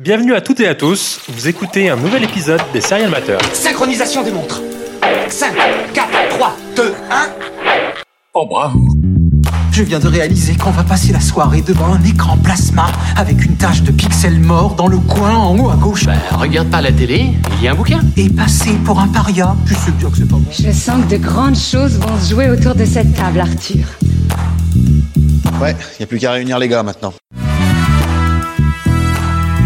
Bienvenue à toutes et à tous, vous écoutez un nouvel épisode des Serial Matters. Synchronisation des montres. 5, 4, 3, 2, 1. Oh bravo Je viens de réaliser qu'on va passer la soirée devant un écran plasma avec une tache de pixels morts dans le coin en haut à gauche. Bah, regarde pas la télé, il y a un bouquin. Et passer pour un paria. Tu sais bien que c'est pas bon. Je sens que de grandes choses vont se jouer autour de cette table, Arthur. Ouais, y a plus qu'à réunir les gars maintenant.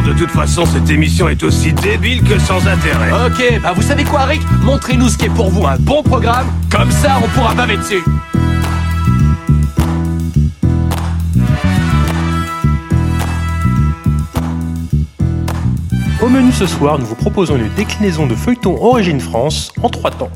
De toute façon, cette émission est aussi débile que sans intérêt. Ok, bah vous savez quoi, Rick Montrez-nous ce qui est pour vous un bon programme, comme ça on pourra baver dessus. Au menu ce soir, nous vous proposons une déclinaison de feuilleton Origine France en trois temps.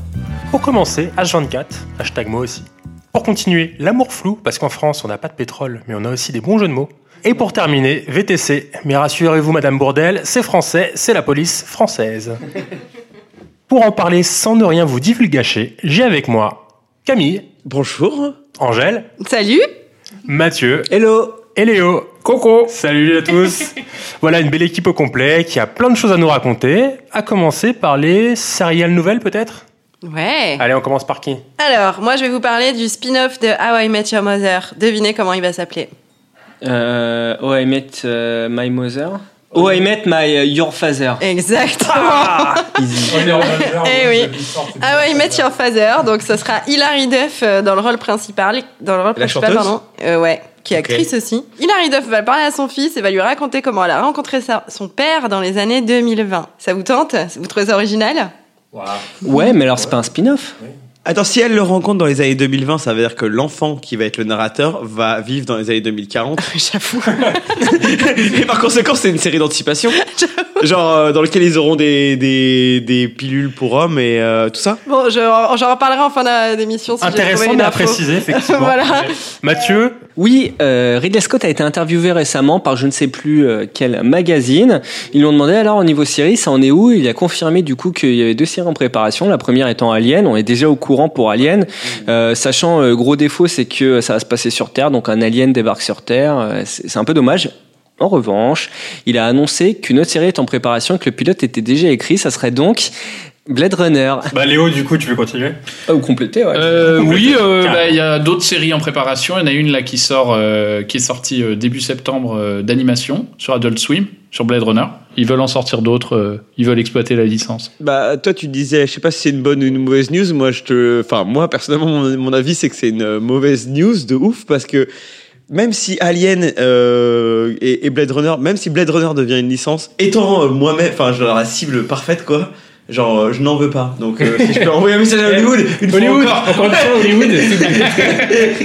Pour commencer, H24, hashtag moi aussi. Pour continuer, l'amour flou, parce qu'en France on n'a pas de pétrole, mais on a aussi des bons jeux de mots. Et pour terminer, VTC. Mais rassurez-vous, Madame Bourdel, c'est français, c'est la police française. Pour en parler sans ne rien vous divulgacher, j'ai avec moi Camille, Bonjour. Angèle, Salut Mathieu Hello. et Léo. Coco Salut à tous Voilà une belle équipe au complet qui a plein de choses à nous raconter, à commencer par les serial nouvelles peut-être? Ouais. Allez, on commence par qui? Alors, moi, je vais vous parler du spin-off de How I Met Your Mother. Devinez comment il va s'appeler. Euh, oh, I met euh, my mother. Oh, I met my euh, your father. Exactement. Easy. Eh oui. How I Met Your Father. Donc, ce sera Hilary Duff euh, dans le rôle principal. Dans le rôle La principal, chanteuse pardon. Euh, ouais. Qui est actrice aussi. Hilary Duff va parler à son fils et va lui raconter comment elle a rencontré sa- son père dans les années 2020. Ça vous tente? Vous trouvez ça original Ouais, mais alors c'est pas un spin-off. Attends, si elle le rencontre dans les années 2020, ça veut dire que l'enfant qui va être le narrateur va vivre dans les années 2040. J'avoue. Et par conséquent, c'est une série d'anticipation. Genre, euh, dans lequel ils auront des, des, des pilules pour hommes et euh, tout ça. Bon, je- j'en reparlerai en fin d'émission si j'ai trouvé Intéressant une mais à info. préciser, effectivement. Voilà. Mathieu, Oui, euh, Ridley Scott a été interviewé récemment par je ne sais plus euh, quel magazine. Ils lui ont demandé alors au niveau série, ça en est où? Il a confirmé du coup qu'il y avait deux séries en préparation. La première étant Alien. On est déjà au courant pour Alien, Euh, sachant le gros défaut, c'est que ça va se passer sur Terre, donc un Alien débarque sur Terre. Euh, C'est c'est un peu dommage. En revanche, il a annoncé qu'une autre série est en préparation et que le pilote était déjà écrit. Ça serait donc Blade Runner. bah Léo du coup tu veux continuer? Ah, ou compléter, ouais. Euh, oui, euh, bah, il y a d'autres séries en préparation. Il y en a une là qui sort, euh, qui est sortie euh, début septembre euh, d'animation sur Adult Swim, sur Blade Runner. Ils veulent en sortir d'autres. euh, ils veulent exploiter la licence. Bah, toi, tu disais, je sais pas si c'est une bonne ou une mauvaise news. Moi, je te, enfin, moi, personnellement, mon, mon avis, c'est que c'est une mauvaise news de ouf parce que même si Alien euh, et, et Blade Runner, même si Blade Runner devient une licence, étant euh, moi-même, enfin, genre la cible parfaite, quoi. Genre, euh, je n'en veux pas. Donc, euh, si je peux envoyer un message à Hollywood, une fois Hollywood, encore. encore une fois Hollywood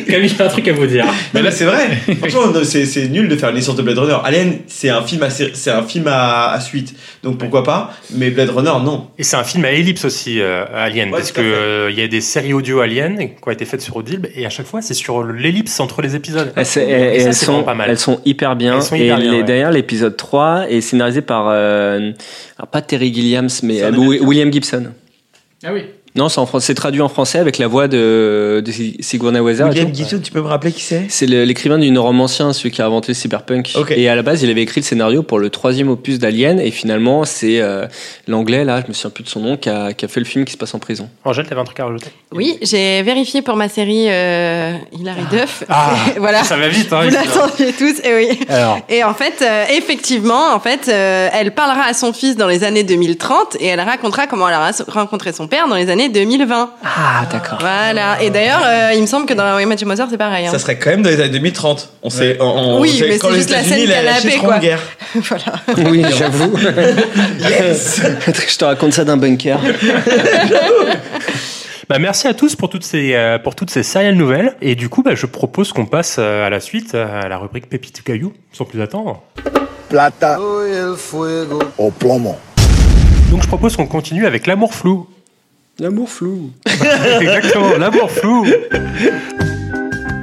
Camille j'ai un truc à vous dire Mais là, c'est vrai. Franchement, c'est nul de faire une licence de Blade Runner. Alien, c'est un film à, c'est un film à, à suite. Donc pourquoi pas? Mais Blade Runner, non. Et c'est un film à ellipse aussi, euh, Alien, Ouais, parce que euh, il y a des séries audio Alien qui ont été faites sur Audible, et à chaque fois c'est sur l'ellipse entre les épisodes. Et elles- ça, elles c'est sont, vraiment pas mal. elles sont hyper bien. Elles sont et hyper bien, les- ouais. d'ailleurs, l'épisode 3 est scénarisé par, euh, alors pas Terry Gilliams, mais. William Gibson. Ah oui. Non, c'est en français, c'est traduit en français avec la voix de, de Sigourney Weaver. William. Gibson, tu peux me rappeler qui c'est? C'est le- l'écrivain d'une romancien, celui qui a inventé le cyberpunk. Et à la base, il avait écrit le scénario pour le troisième opus d'Alien. Et finalement, c'est euh, l'anglais, là, je me souviens plus de son nom, qui a, qui a fait le film qui se passe en prison. Angèle, t'avais un truc à rajouter? Oui, j'ai vérifié pour ma série euh, Hilary Duff. Ah, voilà. Ça va vite, hein Vous l'attendiez tous, et oui. Alors, Et en fait, euh, effectivement, en fait, euh, elle parlera à son fils dans les années 2030 et elle racontera comment elle a rencontré son père dans les années 2020. Ah, d'accord. Voilà. Et d'ailleurs, euh, il me semble que dans How I Met Your Mother, c'est pareil. hein. Ça serait quand même dans les années 2030. On sait, on, on- Oui, mais c'est juste la scène la- la canapé, quoi. guerre. voilà. Oui, j'avoue. Yes. je te raconte ça d'un bunker. bah, merci à tous pour toutes ces euh, pour toutes ces serial nouvelles, et du coup, bah, je propose qu'on passe euh, à la suite, à la rubrique Pépite ou Caillou, sans plus attendre. Plata au plomo. Donc, je propose qu'on continue avec l'amour flou. L'amour flou. Exactement, l'amour flou.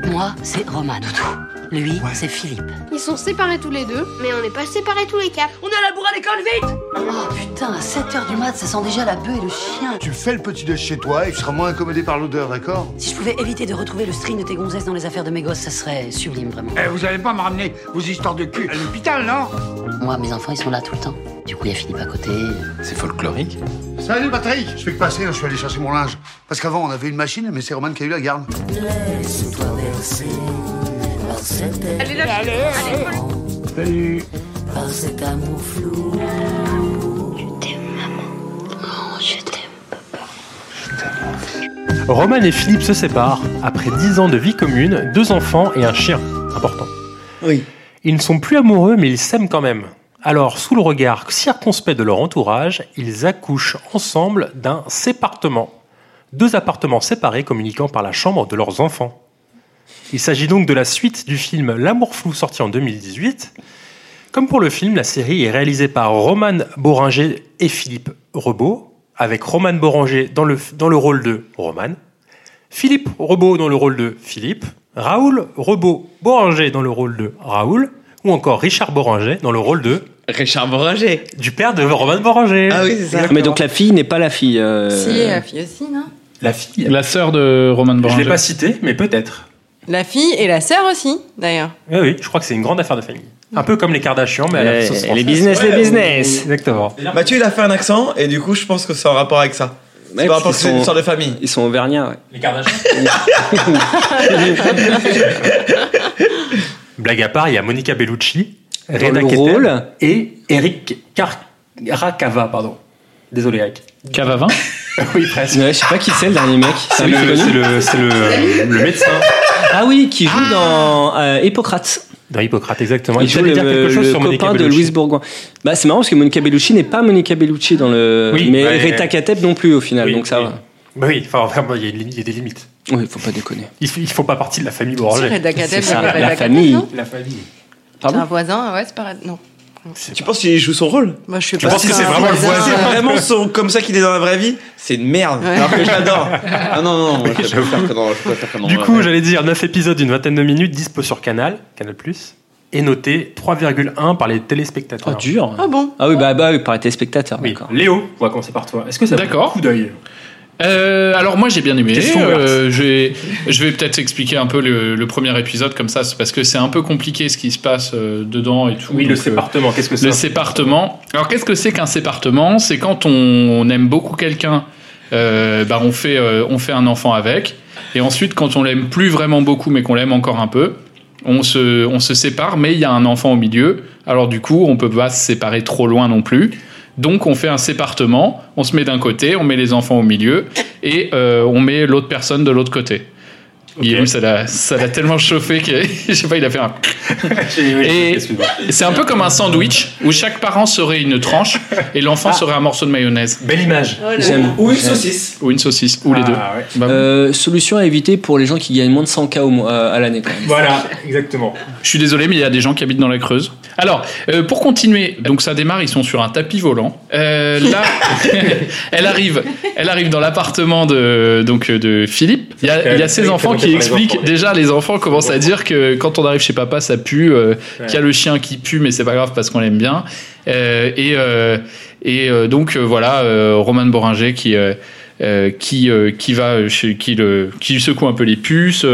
Moi, c'est Romain Doudou. Lui, c'est Philippe. Ils sont séparés tous les deux, mais on n'est pas séparés tous les quatre. On est à la bourre à l'école, vite Oh putain, à 7h du mat, ça sent déjà la bœuf et le chien. Tu fais le petit déj chez toi et tu seras moins incommodé par l'odeur, d'accord? Si je pouvais éviter de retrouver le string de tes gonzesses dans les affaires de mes gosses, ça serait sublime, vraiment. Eh, vous allez pas me ramener vos histoires de cul à l'hôpital, non? Moi, mes enfants, ils sont là tout le temps. Du coup, il y a Philippe à côté. C'est folklorique. Salut Patrick Je fais que passer, je suis allé chercher mon linge. Parce qu'avant on avait une machine, mais c'est Roman qui a eu la garde. Laisse-toi bercer par cet. Allez, là, Allez, allez. Salut. Par cet amour flou. Je t'aime, maman. Oh, je t'aime. Roman et Philippe se séparent après 10 ans de vie commune, deux enfants et un chien. Important. Oui. Ils ne sont plus amoureux, mais ils s'aiment quand même. Alors, sous le regard circonspect de leur entourage, ils accouchent ensemble d'un sépartement. Deux appartements séparés communiquant par la chambre de leurs enfants. Il s'agit donc de la suite du film L'amour flou sorti en 2018. Comme pour le film, la série est réalisée par Roman Boringer et Philippe Rebaud, avec Roman Boringer dans le, rôle de Roman, Philippe Rebaud dans le rôle de Philippe, Raoul Rebaud Boringer dans le rôle de Raoul, ou encore Richard Boringer dans le rôle de Richard Boringer. du père de Roman Boringer. Ah oui, c'est ça. Mais donc la fille n'est pas la fille. euh, Si, la fille aussi, non La fille. La sœur de Roman Je Boringer. l'ai pas cité, mais peut-être. La fille et la sœur aussi, d'ailleurs. Oui, oui, je crois que c'est une grande affaire de famille. Un peu comme les Kardashians, mais à la sauce les business, les business. Exactement. Mathieu, il a fait un accent et du coup, je pense que c'est en rapport avec ça. C'est Ouais, par rapport c'est une histoire de famille. Ils sont auvergnats, ouais. Les Kardashians Blague à part, il y a Monica Bellucci, Dans Reda le Kettel rôle. et Eric Caracava, pardon. Désolé, Eric. Cavavin oui, presque. Ouais, je sais pas qui c'est le dernier mec. C'est mec le, connu c'est le, c'est le- le médecin. Ah oui, qui joue dans euh, Hippocrate. Dans Hippocrate, exactement. Il Il joue le, dire quelque chose le sur Monica copain de Bellucci. Louise Bourgoin. Bah, c'est marrant parce que Monica Bellucci n'est pas Monica Bellucci dans le. Oui, mais ouais. Rita Kateb non plus au final, Oui, donc ça oui. va. Bah oui, enfin, vraiment, il y, a il y a des limites. Oui, faut pas déconner. Il ne faut pas partie de la famille Boranger. Reda Kateb, C'est ça, il y avait la Reda Kateb, famille. non? La famille. C'est un Pardon voisin, ouais, c'est pareil. Non. Tu penses qu'il joue son rôle? Moi, je suis Tu pas penses que sûr, c'est un vraiment le C'est voisin vraiment son, comme ça qu'il est dans la vraie vie? C'est une merde. Ouais. Alors que j'adore. Ah non, non, non, moi, je préfère que dans, je préfère que dans Du coup, j'allais dire 9 épisodes d'une vingtaine de minutes, dispo sur Canal, Canal+, et noté 3,1 par les téléspectateurs. Oh, dur. Ah bon Ah oui, bah, bah oui, par les téléspectateurs, Oui. Léo, on va commencer par toi. Est-ce que ça vaut D'accord. un coup d'œil? Euh, alors moi j'ai bien aimé. Euh, je vais, je vais peut-être expliquer un peu le, le premier épisode comme ça, c'est parce que c'est un peu compliqué ce qui se passe euh, dedans et tout. Oui, le euh, sépartement, qu'est-ce que c'est Le sépartement. Alors qu'est-ce que c'est qu'un sépartement? C'est quand on, on aime beaucoup quelqu'un, bah, on fait on fait un enfant avec, et ensuite quand on l'aime plus vraiment beaucoup mais qu'on l'aime encore un peu, on se on se sépare, mais il y a un enfant au milieu. Alors du coup on peut pas se séparer trop loin non plus. Donc on fait un sépartement, on se met d'un côté, on met les enfants au milieu et euh, on met l'autre personne de l'autre côté. Guillaume, ça l'a ça l'a tellement chauffé que je sais pas, il a fait un et c'est un peu comme un sandwich où chaque parent serait une tranche et l'enfant Ah. serait un morceau de mayonnaise. Belle image. J'aime. Ou une saucisse. Ou une saucisse, ou les Ah, deux. ouais. Bah, Euh, solution à éviter pour les gens qui gagnent moins de 100K au mois, euh, à l'année quand même. Voilà, exactement. Je suis désolé, mais il y a des gens qui habitent dans la Creuse. Alors, euh, pour continuer, donc ça démarre, ils sont sur un tapis volant. Euh, là, elle arrive, elle arrive dans l'appartement de donc de Philippe. Il y a, il y a Oui, enfants qui expliquent enfants. déjà les enfants commencent à dire que quand on arrive chez papa, ça pue, euh, Ouais. qu'il y a le chien qui pue, mais c'est pas grave parce qu'on l'aime bien. Euh, et euh, et euh, donc euh, voilà, euh, Roman Boringer qui qui euh, qui va chez qui le qui secoue un peu les puces.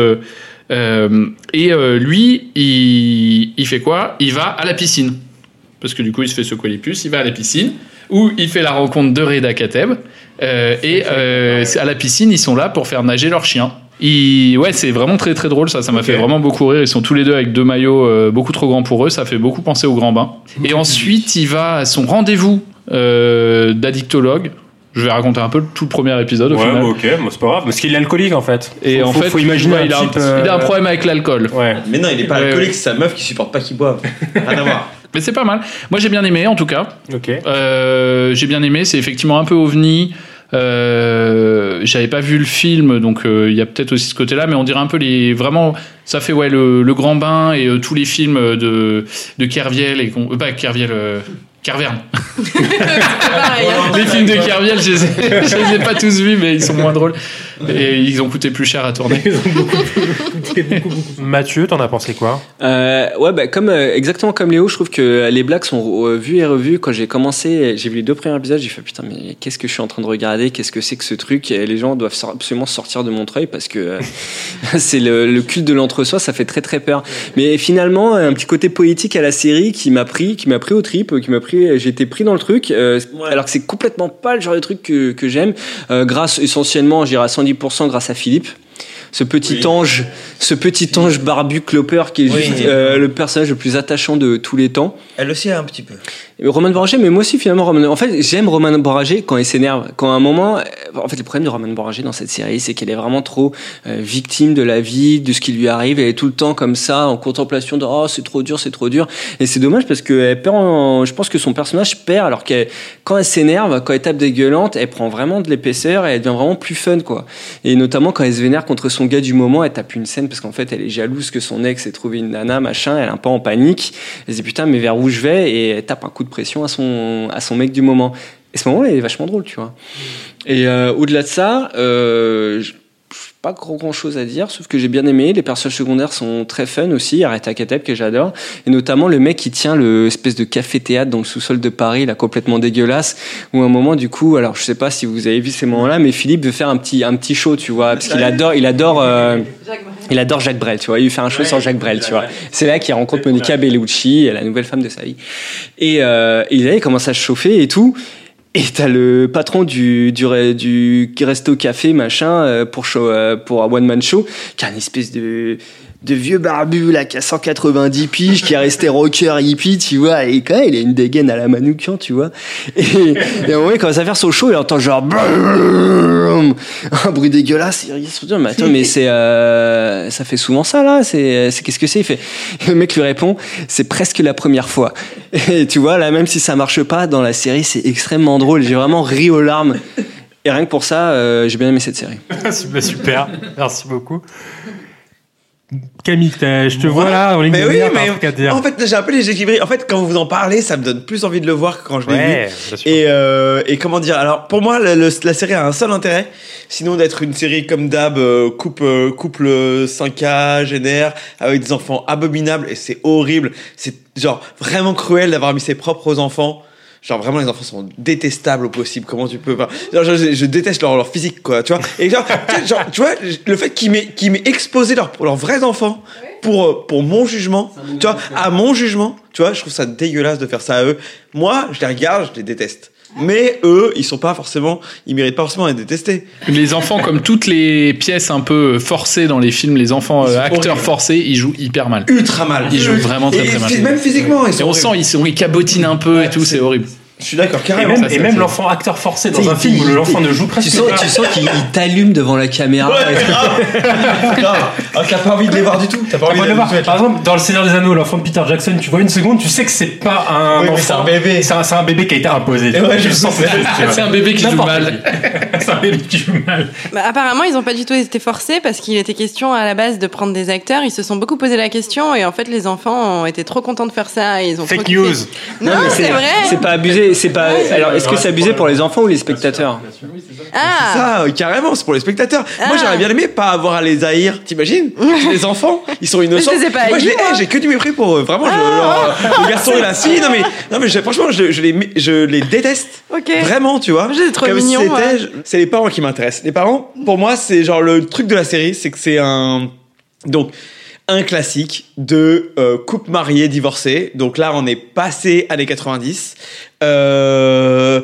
Euh, et euh, lui, il, il fait quoi? Il va à la piscine. Parce que du coup, il se fait secouer les puces, il va à la piscine, où il fait la rencontre de Reda Kateb. Euh, et à la piscine, ils sont là pour faire nager leur chien. Il- Ouais, c'est vraiment très très drôle ça, ça m'a fait vraiment beaucoup rire. Ils sont tous les deux avec deux maillots euh, beaucoup trop grands pour eux, ça fait beaucoup penser au grand bain. Et ensuite, il va à son rendez-vous euh, d'addictologue. Je vais raconter un peu tout le premier épisode au Ouais, final. bah, ok, moi, c'est pas grave, parce qu'il est alcoolique en fait. Et Faut- en faut- fait, faut imaginer ouais, un il, a un, euh, il a un problème avec l'alcool. Ouais. Mais non, il est pas alcoolique, c'est sa meuf qui supporte pas qu'il boive. Rien à voir. Mais c'est pas mal. Moi j'ai bien aimé en tout cas. Ok. Euh, j'ai bien aimé. C'est effectivement un peu ovni. Euh, J'avais pas vu le film, donc euh, il y a peut-être aussi ce côté-là, mais on dirait un peu les vraiment. Ça fait ouais le, le Grand Bain et euh, tous les films de de Kerviel et euh, pas Kerviel. Euh, Kerverne. les films de Kerviel, je les, ai, je les ai pas tous vus, mais ils sont moins drôles. Et ils ont coûté plus cher à tourner. Mathieu, t'en as pensé quoi? Euh, ouais, bah, comme euh, exactement comme Léo, je trouve que les blagues sont euh, vues et revues. Quand j'ai commencé, j'ai vu les deux premiers épisodes, j'ai fait putain, mais qu'est-ce que je suis en train de regarder? Qu'est-ce que c'est que ce truc? Et les gens doivent absolument sortir de Montreuil parce que euh, c'est le, le culte de l'entre-soi, ça fait très très peur. Mais finalement, un petit côté poétique à la série qui m'a pris, qui m'a pris au trip, qui m'a pris, j'ai été pris dans le truc. euh, Alors que c'est complètement pas le genre de truc que, que j'aime. Euh, grâce essentiellement, j'irai à 110% grâce à Philippe. Ce petit ange, ce petit ange barbu clopper qui est Oui. juste euh, le personnage le plus attachant de tous les temps. Elle aussi un petit peu. Roman Boragé, mais moi aussi finalement Roman. En fait, j'aime Roman Boragé quand il s'énerve. Quand à un moment, euh, en fait, le problème de Roman Boragé dans cette série, c'est qu'elle est vraiment trop euh, victime de la vie, de ce qui lui arrive. Elle est tout le temps comme ça, en contemplation de oh c'est trop dur, c'est trop dur. Et c'est dommage parce que elle perd. en- Je pense que son personnage perd alors que quand elle s'énerve, quand elle tape des gueulantes, elle prend vraiment de l'épaisseur et elle devient vraiment plus fun quoi. Et notamment quand elle se vénère contre son gars du moment, elle tape une scène parce qu'en fait elle est jalouse que son ex ait trouvé une nana machin. Elle est un peu en panique. Elle se dit putain mais vers où je vais? Et elle tape un coup de pression à son à son mec du moment. Et ce moment-là, il est vachement drôle, tu vois. Et euh, au-delà de ça, euh, pas grand, grand chose à dire, sauf que j'ai bien aimé. Les personnages secondaires sont très fun aussi. Arrête Kateb que j'adore. Et notamment le mec qui tient le espèce de café-théâtre dans le sous-sol de Paris, là, complètement dégueulasse. Où à un moment, du coup, alors je sais pas si vous avez vu ces moments-là, mais Philippe veut faire un petit, un petit show, tu vois, parce qu'il adore, il adore, euh, il adore Jacques Brel, tu vois. Il veut faire un show sur Jacques Brel, tu vois. C'est là qu'il rencontre Monica Bellucci, la nouvelle femme de sa vie. Et, euh, et là, il commence à se chauffer et tout. Et t'as le patron du, du, du resto café machin euh, pour show, euh, pour un one man show qui a une espèce de de vieux barbu là qui a 190 piges qui est resté rocker hippie tu vois. Et quand même il a une dégaine à la Manoukian tu vois. Et, et à un moment il commence à faire son show il entend genre brrrrum, un bruit dégueulasse il se dit, mais attends mais c'est euh, ça fait souvent ça là c'est qu'est-ce que c'est? Fait le mec lui répond c'est presque la première fois. Et tu vois là même si ça marche pas dans la série c'est extrêmement drôle. J'ai vraiment ri aux larmes. Et rien que pour ça euh, j'ai bien aimé cette série. Super. merci beaucoup. Camille, je te vois là en ligne Mais oui, mais à dire. en fait, j'ai un peu les équilibrés. En fait, quand vous en parlez, ça me donne plus envie de le voir que quand je l'ai Ouais, vu. Et, euh, et comment dire Alors, pour moi, le- le- la série a un seul intérêt, sinon d'être une série comme d'hab, euh, couple, euh, couple 5K, génère, avec des enfants abominables, et c'est horrible. C'est genre vraiment cruel d'avoir mis ses propres enfants. Genre vraiment les enfants sont détestables au possible. Comment tu peux pas genre, je, je déteste leur, leur physique quoi, tu vois. Et genre, genre, tu vois, le fait qu'ils m'aient qu'ils m'aient exposé leurs leurs vrais enfants pour euh, pour mon jugement, tu vois, à mon jugement, tu vois, je trouve ça dégueulasse de faire ça à eux. Moi, je les regarde, je les déteste. Mais eux, ils sont pas forcément, ils méritent pas forcément d'être détestés. Les enfants, comme toutes les pièces un peu forcées dans les films, les enfants euh, acteurs forcés, ils jouent hyper mal. Ultra mal. Ils jouent vraiment très Et très mal. Même physiquement, ils Et sont. on sent, horribles. ils, sont, ils cabotinent un peu et tout, c'est horrible. Je suis d'accord, Et carrément. et même l'enfant acteur forcé dans un il- film où l'enfant ne joue presque tu sens, pas. tu sens qu'il il t'allume devant la caméra Ouais, grave. T'as pas envie de les voir du tout. T'as pas On envie de le voir. les voir. Par exemple, dans Le Seigneur des Anneaux, l'enfant de Peter Jackson, tu vois une seconde, tu sais que c'est pas un Oui, c'est un bébé. C'est un, bébé qui a été imposé. Et ouais, je sens. C'est un bébé qui joue mal. c'est un bébé qui joue mal. Bah, apparemment, ils n'ont pas du tout été forcés parce qu'il était question à la base de prendre des acteurs. Ils se sont beaucoup posé la question et en fait, les enfants ont été trop contents de faire ça. Ils ont Fake news. Non, mais c'est vrai. C'est pas abusé. C'est pas. Alors, est-ce que c'est abusé pour les enfants ou les spectateurs Ah, Ça, euh, carrément, c'est pour les spectateurs. Moi, Ah. j'aurais bien aimé pas avoir à les haïr. T'imagines Les enfants, ils sont innocents. Je les ai pas moi, je les hais, j'ai que du mépris pour eux. Vraiment, je, leur- euh, le garçon et la fille. Non, mais, non, mais je- franchement, je, je les, mé- je les déteste. ok. Vraiment, tu vois. Je les si c'était- ouais. C'est les parents qui m'intéressent. Les parents, pour moi, c'est genre le truc de la série, c'est que c'est un. Donc. Un classique de euh, couple marié divorcé. Donc là, on est passé années 90. Euh,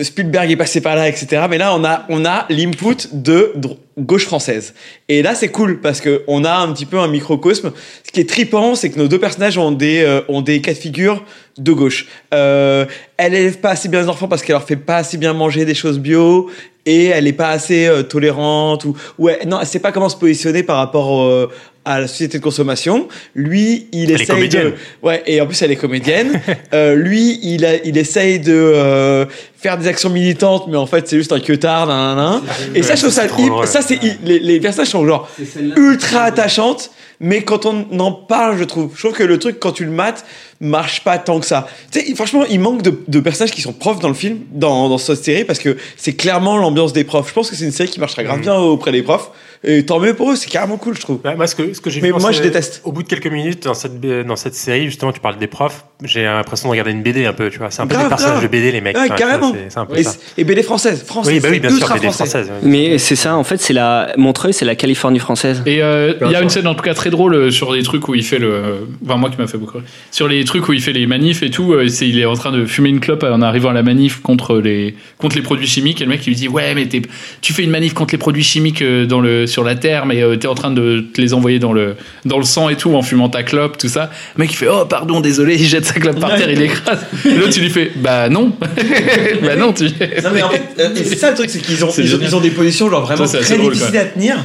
Spielberg est passé par là, etc. Mais là, on a, on a l'input de gauche française. Et là, c'est cool parce que on a un petit peu un microcosme. Ce qui est tripant, c'est que nos deux personnages ont des, euh, ont des cas de figure de gauche. Euh, elle élève pas assez bien les enfants parce qu'elle leur fait pas assez bien manger des choses bio et elle est pas assez euh, tolérante ou ouais non elle sait pas comment se positionner par rapport euh, à la société de consommation lui il Elle est essaye de comédienne. ouais et en plus elle est comédienne euh, lui il a, il essaye de euh, faire des actions militantes mais en fait c'est juste un queutard nan, nan, nan. et ça je trouve ça ça c'est les, les personnages sont genre ultra attachantes mais quand on en parle, je trouve, je trouve que le truc quand tu le mates marche pas tant que ça. Tu sais, franchement, il manque de, de personnages qui sont profs dans le film, dans, dans cette série, parce que c'est clairement l'ambiance des profs. Je pense que c'est une série qui marchera grave bien auprès des profs. Et tant mieux pour eux, c'est carrément cool, je trouve. Ouais, moi, ce que, ce que j'ai Mais vu, moi, je déteste. Au bout de quelques minutes dans cette, dans cette série, justement, tu parles des profs. J'ai l'impression de regarder une BD un peu, tu vois. C'est un peu Grave, des personnages grave. de BD, les mecs. Ouais, Enfin, carrément. c'est- C'est un peu Et, ça. et BD française, française. Oui, bah oui, bien sûr, BD français. française. Mais c'est ça, en fait, c'est la Montreuil, c'est la Californie française. Et euh, il y a une scène en tout cas très drôle euh, sur des trucs où il fait le. Enfin, moi qui m'a fait beaucoup rire. Sur les trucs où il fait les manifs et tout, euh, c'est il est en train de fumer une clope en arrivant à la manif contre les, contre les produits chimiques. Et le mec il lui dit Ouais, mais t'es- tu fais une manif contre les produits chimiques dans le, sur la terre, mais euh, t'es en train de te les envoyer dans le, dans le sang et tout en fumant ta clope, tout ça. Le mec il fait Oh, pardon, désolé, il jette sa clope par terre, il l'écrase. Et L'autre tu lui fais Bah non. bah non, tu. Non mais en fait, euh, c'est ça le truc, c'est qu'ils ont, C'est ils ont, génial. ils ont des positions genre vraiment Ça, très difficiles quoi. à tenir.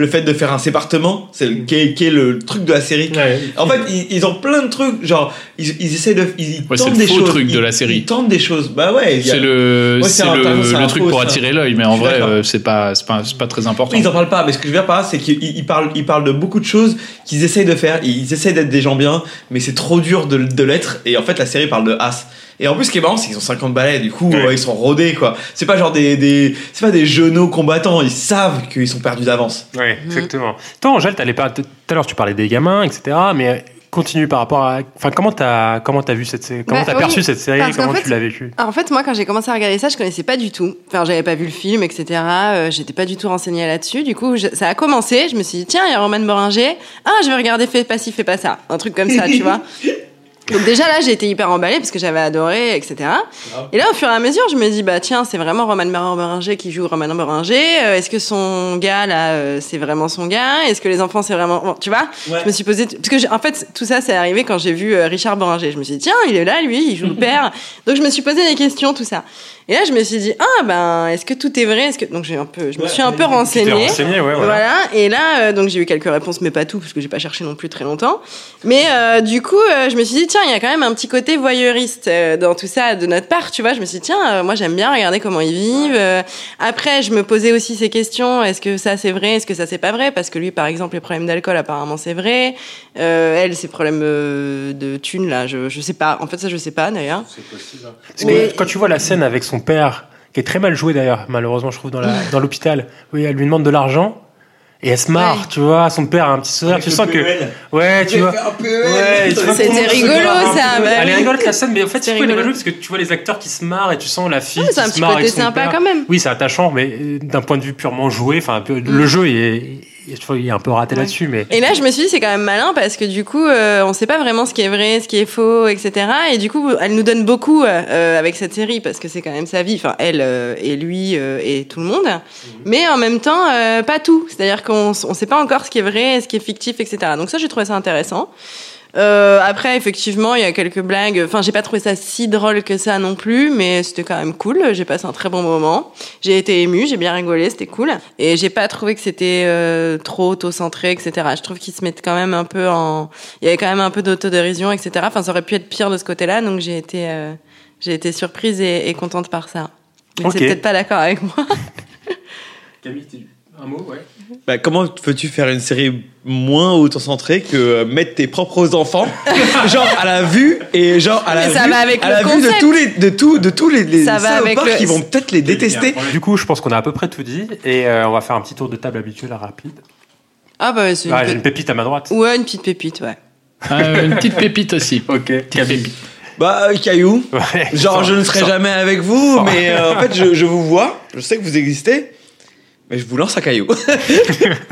Le fait de faire un sépartement, c'est le, qui, est, qui est le truc de la série. En fait, ils, ils ont plein de trucs, genre ils, ils essaient de, ils Ouais, c'est tentent le des faux choses. truc de ils- la série. Ils tentent des choses. Bah ouais. C'est le, Ouais, c'est le, truc faux, pour ça. attirer l'œil, mais en vrai, euh, c'est pas, c'est pas, c'est pas très important. Ils en parlent pas, mais ce que je veux dire par là, c'est qu'ils ils parlent, ils parlent de beaucoup de choses qu'ils essayent de faire. Ils essayent d'être des gens bien, mais c'est trop dur de, de l'être. Et en fait, la série parle de as. Et en plus, ce qui est marrant, c'est qu'ils ont 50 balais, du coup, ouais, ils sont rodés, quoi. C'est pas genre des, des c'est pas des genoux combattants, ils savent qu'ils sont perdus d'avance. Oui, exactement. Toi, Angèle, t'allais pas- tout à l'heure, tu parlais des gamins, etc. Mais continue par rapport à. Enfin, comment t'as comment t'as vu cette série Comment Bah, t'as oui, perçu cette série Comment fait- tu l'as vécu Alors, en fait, moi, quand j'ai commencé à regarder ça, je connaissais pas du tout. Enfin, j'avais pas vu le film, etc. Euh, J'étais pas du tout renseignée là-dessus. Du coup, je- ça a commencé. Je me suis dit, tiens, il y a Roman Boringer. Ah, je vais regarder Fais pas ci, fais pas ça. Un truc comme ça, tu vois. Donc déjà là, j'ai été hyper emballée parce que j'avais adoré, etc. Et là, au fur et à mesure, je me dis, bah tiens, c'est vraiment Roman Boringer qui joue Roman Boringer. Euh, Est-ce que son gars, là, euh, c'est vraiment son gars? Est-ce que les enfants, c'est vraiment... Bon, tu vois? Ouais. Je me suis posé... Parce que, en fait, tout ça, c'est arrivé quand j'ai vu euh, Richard Boringer. Je me suis dit, tiens, il est là, lui, il joue le père. Donc je me suis posé des questions, tout ça. Et là, je me suis dit, ah ben, est-ce que tout est vrai? Est-ce que donc j'ai un peu, je me Ouais, suis un peu renseignée. renseignée, ouais, voilà. Et là, donc j'ai eu quelques réponses, mais pas tout, parce que j'ai pas cherché non plus très longtemps. Mais du coup, je me suis dit, tiens, il y a quand même un petit côté voyeuriste euh, dans tout ça de notre part, tu vois. Je me suis dit, tiens, euh, moi j'aime bien regarder comment ils vivent. Euh, après, je me posais aussi ces questions est-ce que ça c'est vrai Est-ce que ça c'est pas vrai? Parce que lui, par exemple, les problèmes d'alcool, apparemment, c'est vrai. Euh, elle, ses problèmes de thunes, là, je, je sais pas. En fait, ça, je sais pas d'ailleurs. Parce que quand tu vois la scène avec son père, qui est très mal joué d'ailleurs, malheureusement, je trouve, dans l'hôpital, oui, elle lui demande de l'argent. Et elle se marre, Ouais. tu vois, son père a un petit sourire, Avec tu sens que. PEL. Ouais, tu vois. Ouais, C'était rigolo, un ça, bah Elle est rigolote la scène, mais en fait, C'est rigolo. parce que tu vois les acteurs qui se marrent et tu sens la fille qui un se petit marre côté avec son sympa père. quand même. Oui, c'est attachant, mais d'un point de vue purement joué, enfin, un peu- le jeu est, est- tu vois, il est un peu raté là-dessus, mais. Et là, je me suis dit, c'est quand même malin parce que du coup, euh, on sait pas vraiment ce qui est vrai, ce qui est faux, etc. Et du coup, elle nous donne beaucoup euh, avec cette série parce que c'est quand même sa vie, enfin, elle euh, et lui euh, et tout le monde. Mais en même temps, euh, pas tout. C'est-à-dire qu'on on sait pas encore ce qui est vrai, ce qui est fictif, etc. Donc ça, j'ai trouvé ça intéressant. Euh, après, effectivement, il y a quelques blagues. Enfin, j'ai pas trouvé ça si drôle que ça non plus, mais c'était quand même cool. J'ai passé un très bon moment. J'ai été émue, j'ai bien rigolé, c'était cool. Et j'ai pas trouvé que c'était euh, trop auto-centré, etc. Je trouve qu'ils se mettent quand même un peu en. Il y avait quand même un peu d'autodérision, etc. Enfin, ça aurait pu être pire de ce côté-là, donc j'ai été, euh, j'ai été surprise et, et contente par ça. Mais Ok. c'est peut-être pas d'accord avec moi. Camille, un mot, ouais. Bah, comment peux-tu faire une série moins auto-centrée que euh, mettre tes propres enfants, genre à la vue et genre à la vue, va avec à la vue de tous les de tout de tous les, les Ça va avec salopards le- qui vont peut-être les détester. Du coup, je pense qu'on a à peu près tout dit et euh, on va faire un petit tour de table habituel, rapide. Ah bah c'est une, Ah, pe- une pépite à ma droite. ouais, une petite pépite, ouais. Euh, une petite pépite aussi. Ok, Camille. Bah euh, caillou, Ouais, genre je ne serai jamais avec vous, mais euh, en fait je, je vous vois, je sais que vous existez, mais je vous lance un caillou.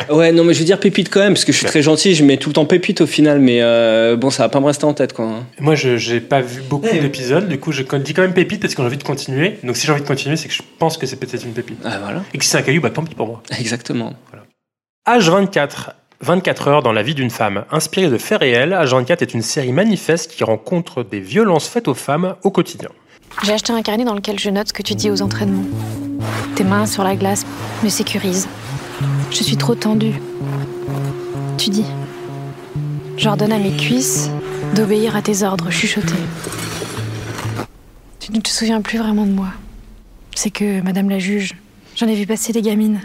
Ouais, non, mais je veux dire pépite quand même, parce que je suis très gentil, je mets tout le temps pépite au final, mais euh, bon, ça va pas me rester en tête, quoi. Moi, je j'ai pas vu beaucoup d'épisodes, du coup, je dis quand même pépite parce que j'ai envie de continuer. Donc, si j'ai envie de continuer, c'est que je pense que c'est peut-être une pépite. Ah, voilà. Et que si c'est un caillou, bah tant pis pour moi. Exactement. H24. 24 heures dans la vie d'une femme. Inspirée de faits réels, H24 est une série manifeste qui rencontre des violences faites aux femmes au quotidien. J'ai acheté un carnet dans lequel je note ce que tu dis aux entraînements. Tes mains sur la glace me sécurisent. Je suis trop tendue. Tu dis. J'ordonne à mes cuisses d'obéir à tes ordres chuchotés. Tu ne te souviens plus vraiment de moi. C'est que, Madame la juge, j'en ai vu passer des gamines.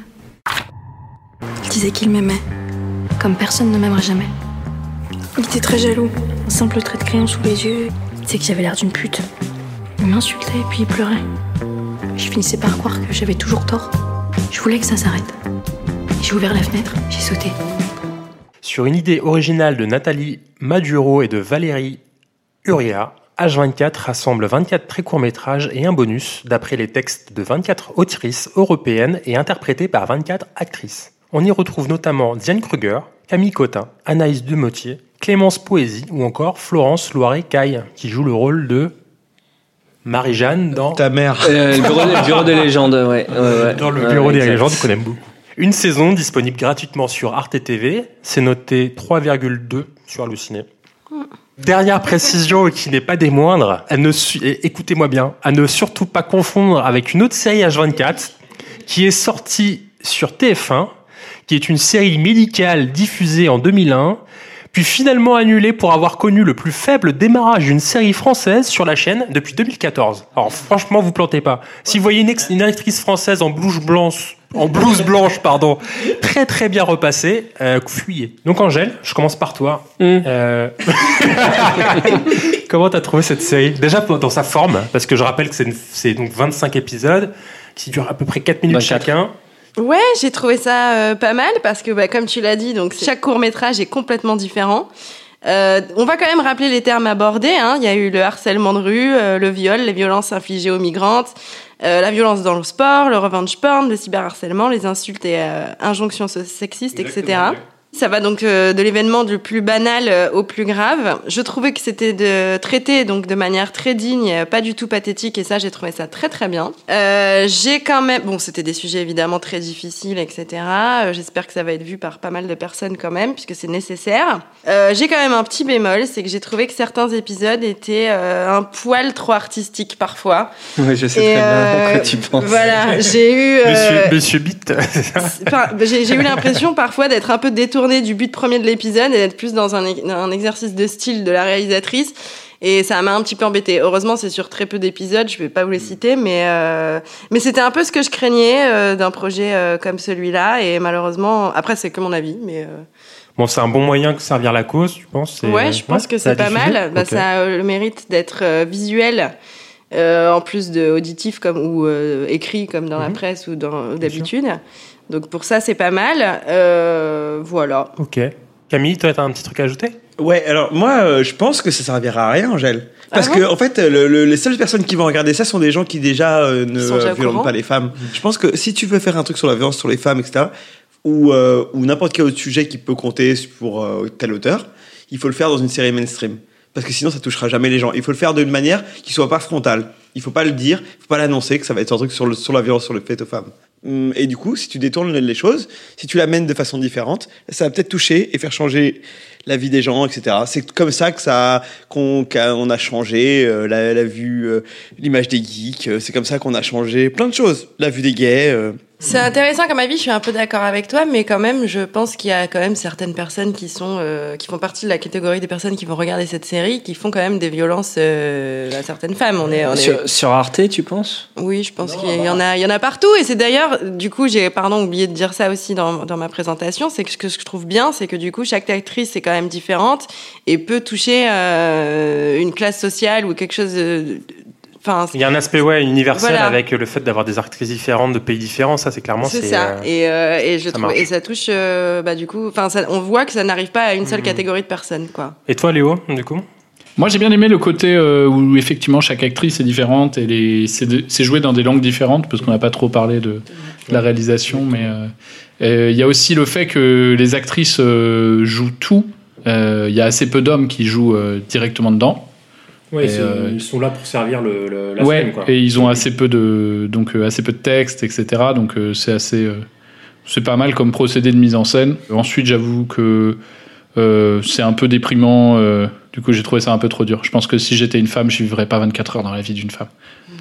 Il disait qu'il m'aimait, comme personne ne m'aimerait jamais. Il était très jaloux. Un simple trait de crayon sous les yeux, c'est que j'avais l'air d'une pute. Il m'insultait et puis il pleurait. Je finissais par croire que j'avais toujours tort. Je voulais que ça s'arrête. J'ai ouvert la fenêtre, j'ai sauté. Sur une idée originale de Nathalie Maduro et de Valérie Uria, H24 rassemble 24 très courts métrages et un bonus d'après les textes de 24 autrices européennes et interprétés par 24 actrices. On y retrouve notamment Diane Kruger, Camille Cotin, Anaïs Demotier, Clémence Poésie ou encore Florence Loiret-Caille qui joue le rôle de Marie-Jeanne dans Ta mère. Euh, le, bureau, le bureau des légendes, ouais. ouais, ouais. dans le bureau ouais, des légendes qu'on aime beaucoup. Une saison disponible gratuitement sur Arte TV, c'est noté 3,2 sur Halluciné. Dernière précision qui n'est pas des moindres, à ne su- écoutez-moi bien, à ne surtout pas confondre avec une autre série H24 qui est sortie sur TF1, qui est une série médicale diffusée en 2001, puis finalement annulée pour avoir connu le plus faible démarrage d'une série française sur la chaîne depuis 2014. Alors franchement, vous plantez pas. Si vous voyez une, actrice française en blouse blanche, en blouse blanche, pardon, très très bien repassée, euh, fuyez. Donc Angèle, je commence par toi. Euh, Comment t'as trouvé cette série? Déjà dans sa forme, parce que je rappelle que c'est donc 25 épisodes qui durent à peu près 4 minutes 24. chacun. Ouais, j'ai trouvé ça euh, pas mal parce que, bah, comme tu l'as dit, donc chaque court métrage est complètement différent. Euh, on va quand même rappeler les termes abordés. Hein. Il y a eu le harcèlement de rue, euh, le viol, les violences infligées aux migrantes, euh, la violence dans le sport, le revenge porn, le cyberharcèlement, les insultes et euh, injonctions sexistes, etc. Ça va donc euh, de l'événement du plus banal euh, au plus grave. Je trouvais que c'était de traité donc de manière très digne, euh, pas du tout pathétique, et ça j'ai trouvé ça très très bien. Euh, j'ai quand même, bon c'était des sujets évidemment très difficiles, etc. Euh, J'espère que ça va être vu par pas mal de personnes quand même, puisque c'est nécessaire. Euh, j'ai quand même un petit bémol, c'est que j'ai trouvé que certains épisodes étaient euh, un poil trop artistiques parfois. Ouais, je sais Et, très bien à quoi tu penses. Voilà, j'ai eu. euh, Monsieur, Monsieur j'ai eu l'impression parfois d'être un peu détournée du but premier de l'épisode et d'être plus dans un, un exercice de style de la réalisatrice. Et ça m'a un petit peu embêté. Heureusement, c'est sur très peu d'épisodes, je vais pas vous les citer, mais euh, mais c'était un peu ce que je craignais euh, d'un projet euh, comme celui-là. Et malheureusement, après c'est que mon avis, mais Bon, c'est un bon moyen de servir la cause, tu penses? Ouais, je pense ouais, que c'est pas diffusé mal. Bah. Ça a le mérite d'être visuel. en plus de auditif comme ou écrit comme dans la Mhm. presse ou d'habitude. Donc pour ça c'est pas mal. Euh, voilà. Ok. Camille, toi, t'as un petit truc à ajouter? Ouais, alors moi, euh, je pense que ça servira à rien, Angèle. Parce Ah que, bon en fait, le- le- les seules personnes qui vont regarder ça sont des gens qui déjà euh, ne déjà violentent pas les femmes. Je pense que si tu veux faire un truc sur la violence sur les femmes, etc., ou, euh, ou n'importe quel autre sujet qui peut compter pour euh, tel auteur, il faut le faire dans une série mainstream. Parce que sinon, ça touchera jamais les gens. Il faut le faire d'une manière qui soit pas frontale. Il faut pas le dire, il faut pas l'annoncer que ça va être un truc sur, le, sur la violence sur le fait aux femmes. Hum, Et du coup, si tu détournes les choses, si tu l'amènes de façon différente, ça va peut-être toucher et faire changer la vie des gens, etc. C'est comme ça que ça qu'on a changé euh, la, la vue, euh, l'image des geeks. euh, C'est comme ça qu'on a changé plein de choses. La vue des gays. C'est intéressant comme avis, je suis un peu d'accord avec toi, mais quand même, je pense qu'il y a quand même certaines personnes qui sont, euh, qui font partie de la catégorie des personnes qui vont regarder cette série, qui font quand même des violences euh, à certaines femmes. On est, on est- Sur, sur Arte, tu penses? Oui, je pense qu'il y en a, il y en a partout. Et c'est d'ailleurs, du coup, j'ai pardon oublié de dire ça aussi dans, dans ma présentation, c'est que ce que je trouve bien, c'est que du coup, chaque actrice est quand même différente et peut toucher euh, une classe sociale ou quelque chose. de- Enfin, Il y a un aspect ouais, universel Voilà. avec le fait d'avoir des actrices différentes de pays différents, ça c'est clairement c'est ça. euh, Et, euh, et je ça trouve et ça touche, euh, bah du coup, enfin, on voit que ça n'arrive pas à une seule Mhm. catégorie de personnes, quoi. Et toi, Léo, du coup? Moi, j'ai bien aimé le côté euh, où effectivement chaque actrice est différente et les- c'est joué dans des langues différentes parce qu'on n'a pas trop parlé de, de la réalisation, mais euh, euh, il y a aussi le fait que les actrices euh, jouent tout. Euh, Il y a assez peu d'hommes qui jouent euh, directement dedans. Ouais, Et, ils, sont, euh, ils sont là pour servir le, le- la ouais, scène, quoi. et ils ont assez peu de donc euh, assez peu de texte, etc. Donc euh, c'est assez euh, c'est pas mal comme procédé de mise en scène. Ensuite, j'avoue que euh, c'est un peu déprimant. euh, du coup, j'ai trouvé ça un peu trop dur. Je pense que si j'étais une femme, je vivrais pas 24 heures dans la vie d'une femme.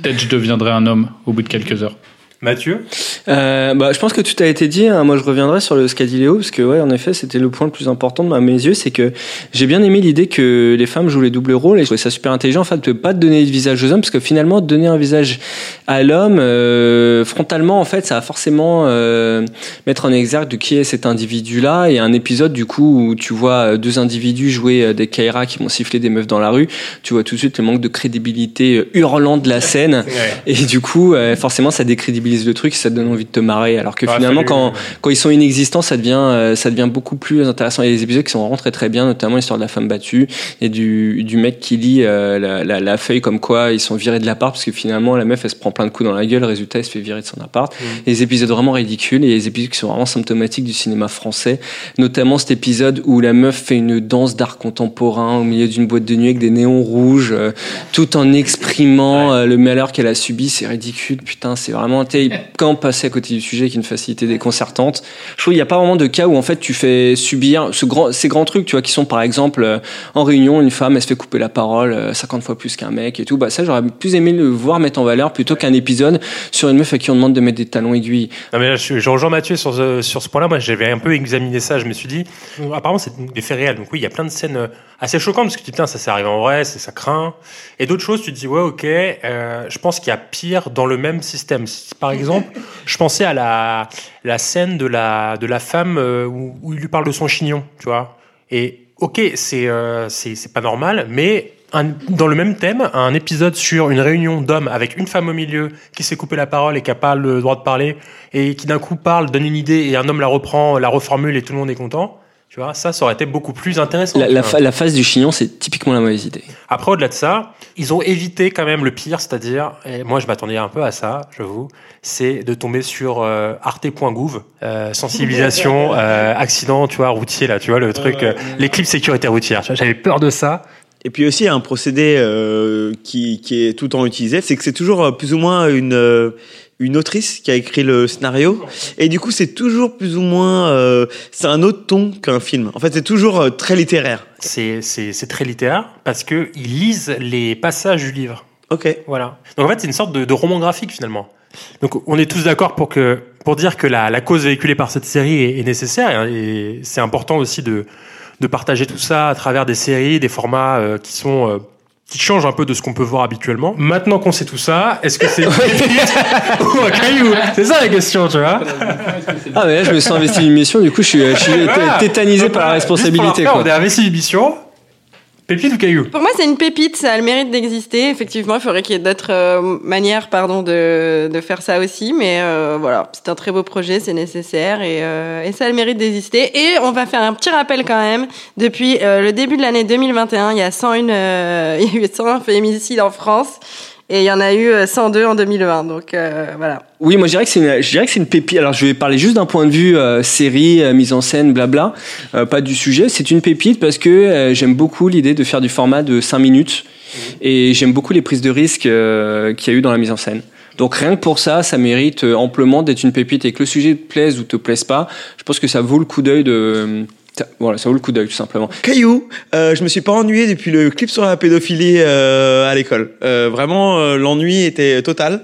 Peut-être je deviendrais un homme au bout de quelques heures. Mathieu Euh, bah, je pense que tout a été dit. hein. Moi, je reviendrai sur le Léo, parce que, ouais, en effet, c'était le point le plus important de à mes yeux. C'est que j'ai bien aimé l'idée que les femmes jouent les doubles rôles et je trouvais ça super intelligent, en fait, de pas donner de visage aux hommes, parce que finalement, donner un visage à l'homme, euh, frontalement, en fait, ça va forcément euh, mettre en exergue de qui est cet individu-là. Et un épisode, du coup, où tu vois deux individus jouer euh, des Kaira qui vont siffler des meufs dans la rue, tu vois tout de suite le manque de crédibilité euh, hurlant de la scène. Et du coup, euh, forcément, ça décrédibilise le truc, ça te donne envie de te marrer. Alors que finalement, quand, quand ils sont inexistants, ça devient, euh, ça devient beaucoup plus intéressant. Il y a des épisodes qui sont vraiment très très bien, notamment l'histoire de la femme battue et du, du mec qui lit euh, la, la, la feuille comme quoi ils sont virés de l'appart parce que finalement la meuf elle se prend plein de coups dans la gueule, résultat elle se fait virer de son appart. Et des épisodes vraiment ridicules et des épisodes qui sont vraiment symptomatiques du cinéma français, notamment cet épisode où la meuf fait une danse d'art contemporain au milieu d'une boîte de nuit avec des néons rouges, euh, tout en exprimant euh, le malheur qu'elle a subi. C'est ridicule, putain, c'est vraiment. Quand passer à côté du sujet avec une facilité déconcertante, je trouve qu'il n'y a pas vraiment de cas où en fait tu fais subir ce grand, ces grands trucs, tu vois, qui sont par exemple euh, en réunion, une femme elle se fait couper la parole euh, 50 fois plus qu'un mec et tout. Bah ça j'aurais plus aimé le voir mettre en valeur plutôt qu'un épisode sur une meuf à qui on demande de mettre des talons aiguilles. Non mais là, je, je rejoins Mathieu sur ce, sur ce point-là. Moi, j'avais un peu examiné ça. Je me suis dit, apparemment, c'est des faits réels. Donc oui, il y a plein de scènes euh, assez choquantes parce que tu te dis, putain, ça s'est arrivé en vrai, c'est ça craint. Et d'autres choses, tu te dis, ouais, ok. euh, je pense qu'il y a pire dans le même système. Par exemple, je pensais à la scène de la de la femme euh, où, il lui parle de son chignon, tu vois. Et ok, c'est euh, c'est pas normal, mais dans le même thème, un épisode sur une réunion d'hommes avec une femme au milieu qui s'est coupé la parole et qui a pas le droit de parler et qui d'un coup parle, donne une idée et un homme la reprend, la reformule et tout le monde est content. Tu vois, ça, ça aurait été beaucoup plus intéressant. La, la, la phase du chignon, c'est typiquement la mauvaise idée. Après, au-delà de ça, ils ont évité quand même le pire, c'est-à-dire, et moi je m'attendais un peu à ça, j'avoue, c'est de tomber sur euh, arte.gouv, euh, sensibilisation, euh, accident, tu vois, routier, là, tu vois, le truc, euh, les clips sécurité routière. Tu vois, J'avais peur de ça. Et puis aussi, il y a un procédé euh, qui, qui est tout le temps utilisé, c'est que c'est toujours euh, plus ou moins une, euh, une autrice qui a écrit le scénario. Et du coup, c'est toujours plus ou moins... euh, c'est un autre ton qu'un film. En fait, c'est toujours euh, très littéraire. C'est, c'est, c'est très littéraire parce que ils lisent les passages du livre. Ok. Voilà. Donc en fait, c'est une sorte de, de roman graphique finalement. Donc on est tous d'accord pour que pour dire que la, la cause véhiculée par cette série est, est nécessaire et c'est important aussi de de partager tout ça à travers des séries, des formats euh, qui sont euh, qui changent un peu de ce qu'on peut voir habituellement. Maintenant qu'on sait tout ça, est-ce que c'est ou un caillou C'est ça la question, tu vois Ah mais là je me sens investi d'une mission, du coup je suis, je suis Voilà. té- tétanisé par la responsabilité. juste pour quoi. On est investi d'une mission. Pépite ou caillou? Pour moi, c'est une pépite, ça a le mérite d'exister. Effectivement, il faudrait qu'il y ait d'autres euh, manières pardon, de, de faire ça aussi. Mais euh, voilà, c'est un très beau projet, c'est nécessaire et, euh, et ça a le mérite d'exister. Et on va faire un petit rappel quand même. Depuis euh, le début de l'année 2021, il y a 101, euh, il y a eu 101 féminicides en France. Et il y en a eu euh, 102 en 2020. Donc euh, voilà. Oui, moi je dirais que c'est une, je dirais que c'est une pépite. Alors je vais parler juste d'un point de vue euh, série, euh, mise en scène, blabla, euh, pas du sujet. C'est une pépite parce que euh, j'aime beaucoup l'idée de faire du format de 5 minutes et j'aime beaucoup les prises de risques euh, qu'il y a eu dans la mise en scène. Donc rien que pour ça, ça mérite euh, amplement d'être une pépite et que le sujet te plaise ou te plaise pas. Je pense que ça vaut le coup d'œil de voilà, ça vaut le coup d'œil tout simplement. Caillou, euh, je me suis pas ennuyé depuis le clip sur la pédophilie euh, à l'école. Euh, vraiment, euh, l'ennui était total.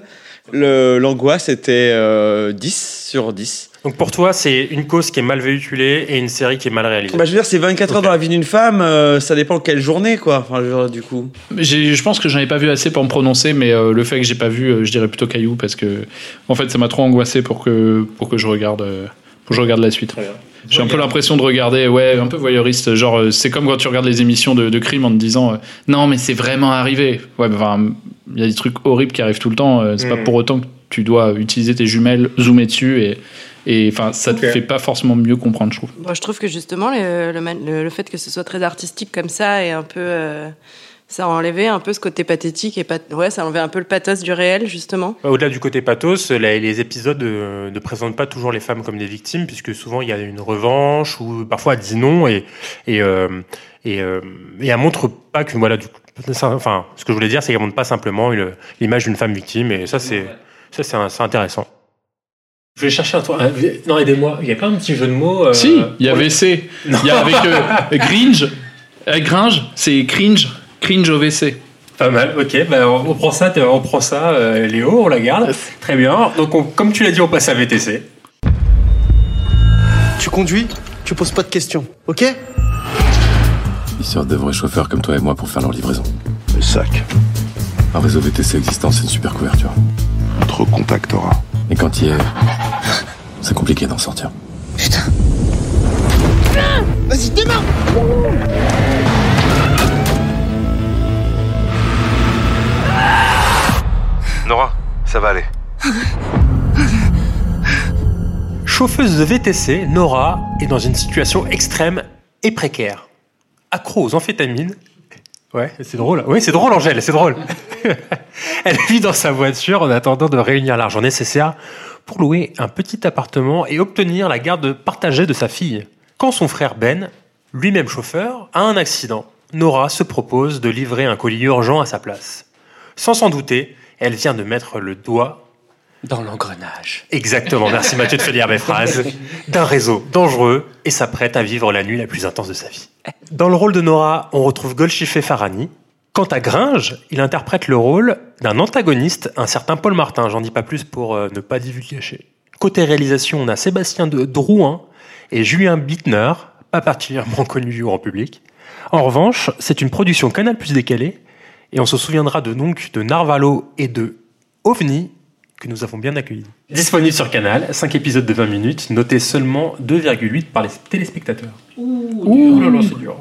L'angoisse était euh, 10 sur 10. Donc pour toi, c'est une cause qui est mal véhiculée et une série qui est mal réalisée. Bah, je veux dire, c'est 24 heures dans la vie d'une femme, euh, ça dépend quelle journée, quoi. Enfin, je veux dire, du coup. Je pense que j'en ai pas vu assez pour me prononcer, mais euh, le fait que j'ai pas vu, euh, je dirais plutôt Caillou parce que en fait ça m'a trop angoissé pour que pour que je regarde pour que je regarde la suite. J'ai un peu l'impression de regarder, ouais, un peu voyeuriste. Genre, euh, c'est comme quand tu regardes les émissions de, de crime en te disant, euh, non, mais c'est vraiment arrivé. Ouais, bah, enfin, il y a des trucs horribles qui arrivent tout le temps. euh, c'est pas Mhm. pour autant que tu dois utiliser tes jumelles, zoomer dessus et et enfin, ça te Ok. fait pas forcément mieux comprendre, je trouve. Moi, je trouve que justement, le, le, man- le- le fait que ce soit très artistique comme ça et un peu. Ça a enlevé un peu ce côté pathétique et pat... ouais, ça a enlevé un peu le pathos du réel, justement. Au-delà du côté pathos, les épisodes euh, ne présentent pas toujours les femmes comme des victimes, puisque souvent il y a une revanche ou parfois elle dit non et et euh, et, euh, et elle montre pas que voilà du ça- enfin ce que je voulais dire c'est qu'elle montre pas simplement l'image d'une femme victime et ça c'est ça c'est intéressant. Je vais chercher un tour. Non, aidez-moi. Il y a pas un petit jeu de mots. euh, Si, il y a pour les- WC. Il y a avec euh, Gringe. Gringe, c'est cringe. Cringe au WC. Pas mal, ok. Bah, on, on prend ça, on prend ça, euh, Léo, on la garde. Très bien. Donc, on- comme tu l'as dit, on passe à VTC. Tu conduis, tu poses pas de questions, ok? Ils sortent de vrais chauffeurs comme toi et moi pour faire leur livraison. Le sac. Un réseau VTC existant, c'est une super couverture. Trop contact aura. Et quand il est. C'est compliqué d'en sortir. Vas-y, démarre Nora, ça va aller. Chauffeuse de VTC, Nora est dans une situation extrême et précaire. Accro aux amphétamines. Ouais, c'est drôle. Oui, c'est drôle, Angèle, c'est drôle. Elle vit dans sa voiture en attendant de réunir l'argent nécessaire pour louer un petit appartement et obtenir la garde partagée de sa fille. Quand son frère Ben, lui-même chauffeur, a un accident, Nora se propose de livrer un colis urgent à sa place. Sans s'en douter, elle vient de mettre le doigt Dans l'engrenage. Exactement, merci Mathieu de finir mes phrases. D'un réseau dangereux et s'apprête à vivre la nuit la plus intense de sa vie. Dans le rôle de Nora, on retrouve Golshifteh Farhani. Quant à Gringe, il interprète le rôle d'un antagoniste, un certain Paul Martin. J'en dis pas plus pour euh, ne pas divulgacher. Côté réalisation, on a Sébastien de Drouin et Julien Bittner, pas particulièrement connu du grand public. En revanche, c'est une production Canal plus décalée et on se souviendra de donc de Narvalo et de OVNI que nous avons bien accueillis. Disponible sur Canal, 5 épisodes de 20 minutes, notés seulement 2,8 par les téléspectateurs. Ouh, là là, c'est dur.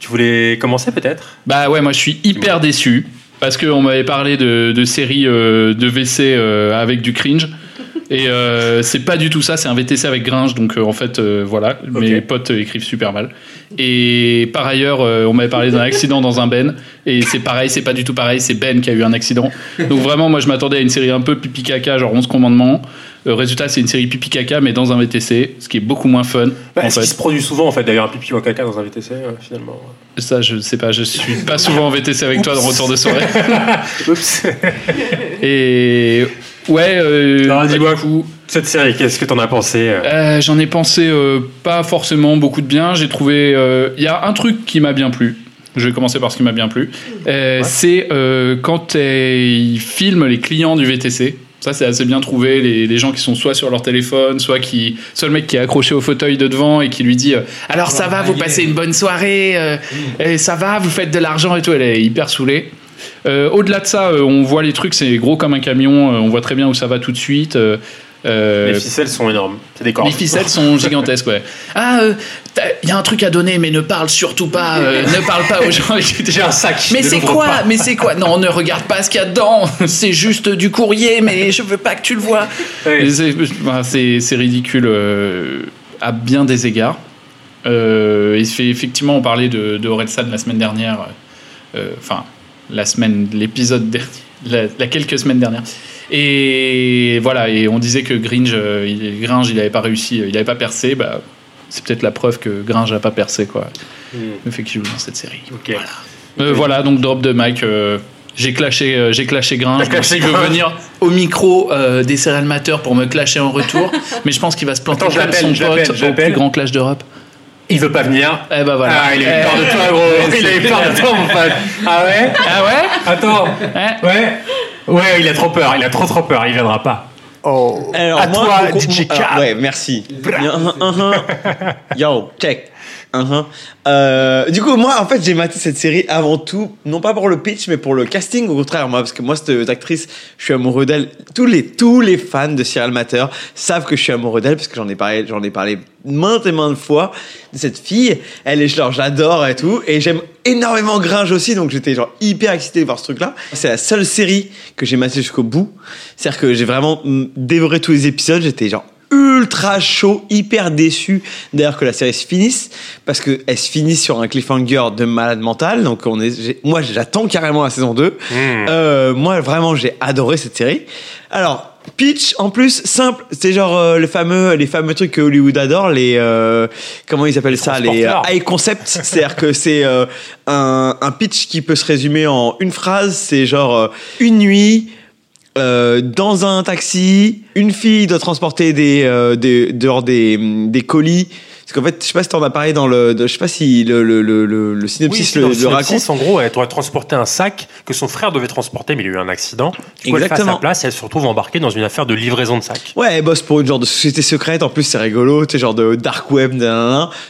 Tu voulais commencer peut-être? Bah ouais, moi je suis hyper déçu parce qu'on m'avait parlé de, de séries euh, de WC euh, avec du cringe. Et euh, c'est pas du tout ça, c'est un VTC avec Gringe, donc euh, en fait, euh, voilà, mes potes écrivent super mal. Et par ailleurs, euh, on m'avait parlé d'un accident dans un Ben, et c'est pareil, c'est pas du tout pareil, c'est Ben qui a eu un accident. Donc vraiment, moi je m'attendais à une série un peu pipi caca, genre 11 commandements. Euh, résultat, c'est une série pipi caca, mais dans un VTC, ce qui est beaucoup moins fun. en Ce qui se produit souvent en fait, d'ailleurs un pipi ou un caca dans un VTC euh, finalement. Ça, je sais pas, je suis pas souvent en VTC avec toi dans Retour de soirée. Oups. Et ouais, euh, Alors dis-moi, cette série, qu'est-ce que t'en as pensé euh Euh, J'en ai pensé euh, pas forcément beaucoup de bien. J'ai trouvé. Il y a un truc qui m'a bien plu. Je vais commencer par ce qui m'a bien plu. Euh, C'est euh, quand ils filment les clients du VTC. Ça, c'est assez bien trouvé. Les, les gens qui sont soit sur leur téléphone, soit qui, soit le mec qui est accroché au fauteuil de devant et qui lui dit euh, Alors ça va, vous passez une bonne soirée, euh, et ça va, vous faites de l'argent et tout. Elle est hyper saoulée. Euh, Au-delà de ça, euh, on voit les trucs, c'est gros comme un camion. euh, on voit très bien où ça va tout de suite. Les ficelles sont énormes. C'est des cordes. les ficelles sont gigantesques, ouais. Ah, il y a un truc à donner, mais ne parle surtout pas, ne parle pas aux gens. J'ai un sac. Mais c'est quoi pas. Mais c'est quoi Non, ne regarde pas ce qu'il y a dedans. C'est juste du courrier, mais je veux pas que tu le vois. Et C'est ridicule à bien des égards. Euh, il se fait effectivement, on parlait de, de Orelsan la semaine dernière. Enfin, la semaine, l'épisode dernier, la, la quelques semaines dernières. Et voilà, et on disait que Gringe, euh, il, Gringe, il avait pas réussi, euh, il avait pas percé. Bah, c'est peut-être la preuve que Gringe a pas percé, quoi. Le fait qu'il joue dans cette série. Voilà. Euh, voilà, donc drop de mic. euh, j'ai clashé, euh, j'ai clashé Gringe. T'as Donc, clashé s'il veut venir au micro des Serial Matter pour me clasher en retour, mais je pense qu'il va se planter Attends, comme son pote au plus grand clash d'Europe. Il veut pas venir. Eh ben voilà. Ah, il a eu Eh, peur de toi, gros. eh, il a eu c'est peur de toi, mon pote. Ah ouais Ah ouais Attends. Ouais. Ouais, il a trop peur. Il a trop trop peur. Il viendra pas. Oh. Alors, à moi, toi, DJ K. alors, ouais, merci. Uh-huh, uh-huh. Yo, check. Euh, du coup, moi, en fait, j'ai maté cette série avant tout, non pas pour le pitch, mais pour le casting. Au contraire, moi, parce que moi, cette actrice, je suis amoureux d'elle. Tous les, tous les fans de Serial Matter savent que je suis amoureux d'elle, parce que j'en ai parlé, j'en ai parlé maintes et maintes fois de cette fille. Elle est, genre, j'adore et tout. Et j'aime énormément Gringe aussi, donc j'étais genre hyper excité de voir ce truc-là. C'est la seule série que j'ai maté jusqu'au bout. C'est-à-dire que j'ai vraiment mm, dévoré tous les épisodes. J'étais genre ultra chaud, hyper déçu d'ailleurs que la série se finisse parce que elle se finit sur un cliffhanger de malade mental. Donc on est, moi j'attends carrément la saison 2. Euh, moi vraiment j'ai adoré cette série. Alors pitch en plus simple, c'est genre euh, le fameux les fameux trucs que Hollywood adore, les euh, comment ils appellent ça, les high concepts. C'est-à-dire que c'est un, un pitch qui peut se résumer en une phrase. C'est genre une nuit. Euh, dans un taxi, une fille doit transporter des, euh, des, dehors des, des colis Parce qu'en fait, je sais pas si t'en as parlé dans le, de- je sais pas si le, le, le, le, le synopsis c'est le, le synopsis, raconte. En gros, elle doit transporter un sac que son frère devait transporter, mais il a eu un accident. Du coup, elle fait à sa Exactement. place et elle se retrouve embarquée dans une affaire de livraison de sacs. Ouais, elle bosse pour une genre de société secrète. En plus, c'est rigolo, tu sais, genre de dark web.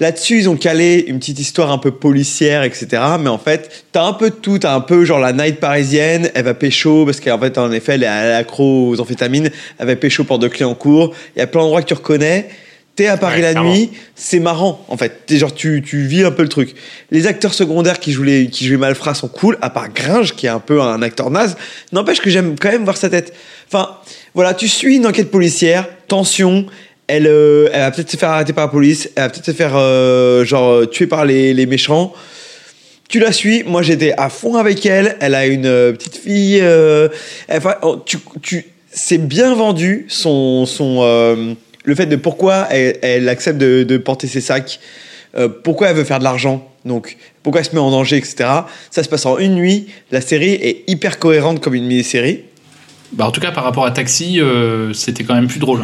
Là-dessus, ils ont calé une petite histoire un peu policière, etc. Mais en fait, t'as un peu de tout. T'as un peu genre la night parisienne. Elle va pécho parce qu'en fait, en effet, elle est accro aux amphétamines. Elle va pécho pour de clés en cours. Il y a plein d'endroits que tu reconnais. T'es à Paris Ouais, la clairement. nuit, c'est marrant en fait. T'es genre tu, tu vis un peu le truc. Les acteurs secondaires qui jouent les, qui jouent Malfrat sont cool, à part Gringe qui est un peu un acteur naze. N'empêche que j'aime quand même voir sa tête. Enfin, voilà, tu suis une enquête policière, tension. Elle, euh, elle va peut-être se faire arrêter par la police, elle va peut-être se faire euh, genre tuer par les, les méchants. Tu la suis, moi j'étais à fond avec elle. Elle a une euh, petite fille. enfin, oh, tu, tu, c'est bien vendu son, son, euh, le fait de pourquoi elle, elle accepte de, de porter ses sacs, euh, pourquoi elle veut faire de l'argent, donc pourquoi elle se met en danger, etc. Ça se passe en une nuit. La série est hyper cohérente comme une mini-série. Bah, en tout cas, par rapport à Taxi, euh, c'était quand même plus drôle.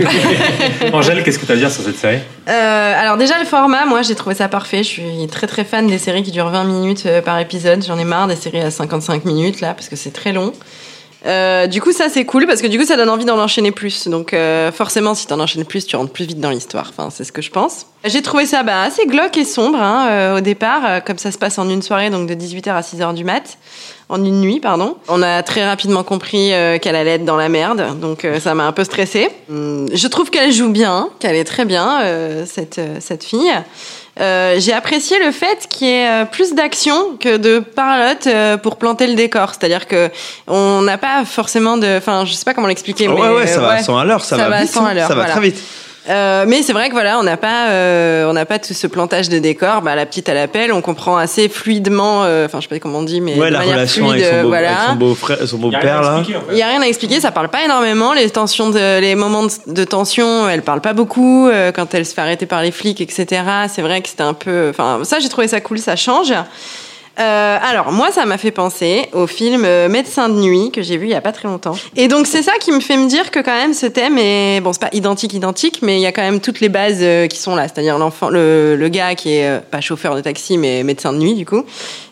Angèle, qu'est-ce que tu as à dire sur cette série? Euh, alors déjà le format, moi j'ai trouvé ça parfait. Je suis très très fan des séries qui durent 20 minutes par épisode. J'en ai marre des séries à 55 minutes là parce que c'est très long. Euh, du coup ça c'est cool parce que du coup ça donne envie d'en enchaîner plus. Donc euh, forcément si t'en enchaînes plus tu rentres plus vite dans l'histoire. Enfin c'est ce que je pense. J'ai trouvé ça bah, assez glauque et sombre hein, euh, au départ comme ça se passe en une soirée donc de 18h à 6h du mat. En une nuit, pardon. On a très rapidement compris qu'elle allait être dans la merde, donc ça m'a un peu stressée. Hum, Je trouve qu'elle joue bien, qu'elle est très bien, cette, cette fille. Euh, J'ai apprécié le fait qu'il y ait euh, plus d'action que de parlotte euh, pour planter le décor. C'est-à-dire que on n'a pas forcément de... Enfin, je sais pas comment l'expliquer, Ah mais... ouais, ouais, ça euh, va 100 à l'heure, ça, va, vite, 100 à l'heure, ça va voilà. très vite. Euh, mais c'est vrai que voilà, on n'a pas, euh, on n'a pas tout ce plantage de décor. Bah, la petite à l'appel, on comprend assez fluidement. euh, Enfin, je sais pas comment on dit, mais ouais, de la manière relation fluide, avec son beau, voilà. avec son beau frère, son beau père là. Il y a rien à expliquer, ça parle pas énormément. Les tensions, de, les moments de, de tension, elle parle pas beaucoup. Euh, quand elle se fait arrêter par les flics, etc. C'est vrai que c'était un peu. Enfin, ça, j'ai trouvé ça cool, ça change. Euh, alors moi ça m'a fait penser au film euh, Médecin de nuit que j'ai vu il y a pas très longtemps. Et donc c'est ça qui me fait me dire que quand même ce thème est bon c'est pas identique identique mais il y a quand même toutes les bases euh, qui sont là. C'est-à-dire l'enfant le, le gars qui est euh, pas chauffeur de taxi mais médecin de nuit du coup.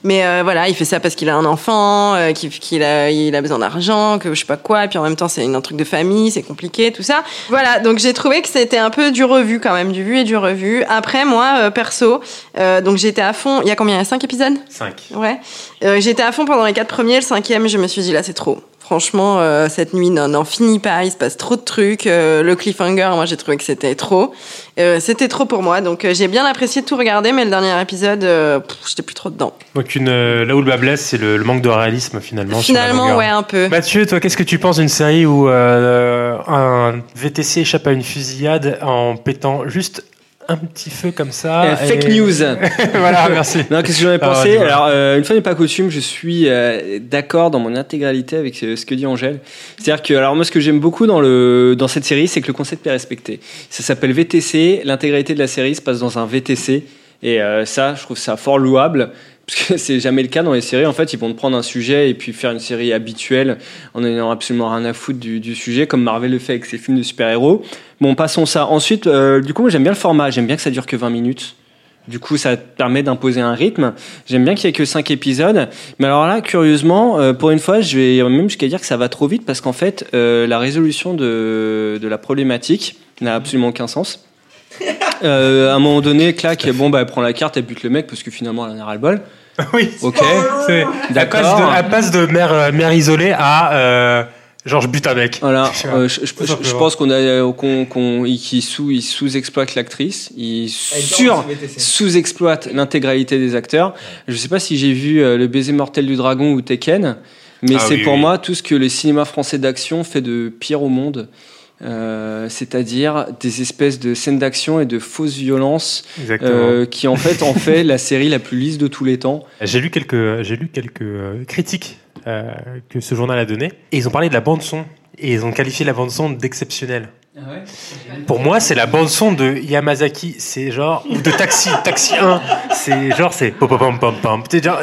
Mais euh, voilà il fait ça parce qu'il a un enfant euh, qu'il a il a besoin d'argent que je sais pas quoi. Et puis en même temps c'est un truc de famille c'est compliqué tout ça. Voilà donc j'ai trouvé que c'était un peu du revu quand même du vu et du revu. Après moi perso donc j'étais à fond. Il y a combien? Il y a cinq épisodes? 5. Ouais. Euh, J'étais à fond pendant les quatre premiers, le cinquième, je me suis dit là c'est trop. Franchement, euh, cette nuit n'en finit pas, il se passe trop de trucs. Euh, le cliffhanger, moi j'ai trouvé que c'était trop. Euh, c'était trop pour moi, donc euh, j'ai bien apprécié de tout regarder, mais le dernier épisode, euh, j'étais plus trop dedans. Donc une, euh, là où le bas blesse, c'est le, le manque de réalisme finalement. Finalement, ouais, un peu. Mathieu, toi, qu'est-ce que tu penses d'une série où euh, un VTC échappe à une fusillade en pétant juste un petit feu comme ça Euh, fake news. voilà, merci. Non, qu'est-ce que j'en ai Ah, pensé. Alors, euh, une fois n'est pas coutume, je suis euh, d'accord dans mon intégralité avec ce que dit Angèle. C'est-à-dire que, alors moi, ce que j'aime beaucoup dans le dans cette série, c'est que le concept est respecté. Ça s'appelle VTC. L'intégralité de la série se passe dans un VTC, et ça, je trouve ça fort louable. Parce que c'est jamais le cas dans les séries. En fait, ils vont te prendre un sujet et puis faire une série habituelle en ayant absolument rien à foutre du, du sujet, comme Marvel le fait avec ses films de super-héros. Bon, passons ça. Ensuite, euh, du coup, moi, j'aime bien le format. J'aime bien que ça dure que 20 minutes. Du coup, ça te permet d'imposer un rythme. J'aime bien qu'il y ait que 5 épisodes. Mais alors là, curieusement, euh, pour une fois, je vais même jusqu'à dire que ça va trop vite parce qu'en fait, euh, la résolution de, de la problématique n'a absolument aucun sens. Euh, à un moment donné, clac, bon, bah, elle prend la carte, elle bute le mec parce que finalement, elle en a ras le bol. Oui. Ok. C'est- Elle passe D'accord. de, elle passe de mère, euh, mère isolée à euh, genre je bute un mec. Voilà, Je euh, pense qu'on a euh, qu'on qu'on il- qu'il sous il sous-exploite l'actrice, il sur sous-exploite l'intégralité des acteurs. Je sais pas si j'ai vu euh, le baiser mortel du dragon ou Tekken, mais Ah c'est oui, pour oui. moi tout ce que le cinéma français d'action fait de pire au monde. Euh, c'est-à-dire des espèces de scènes d'action et de fausses violences euh, qui en fait en fait la série la plus lisse de tous les temps. J'ai lu quelques, j'ai lu quelques euh, critiques euh, que ce journal a données et ils ont parlé de la bande son et ils ont qualifié la bande son d'exceptionnelle. Pour moi, c'est la bande son de Yamazaki, c'est genre ou de Taxi, Taxi 1, c'est genre c'est pom pom pom pom pom, C'est genre,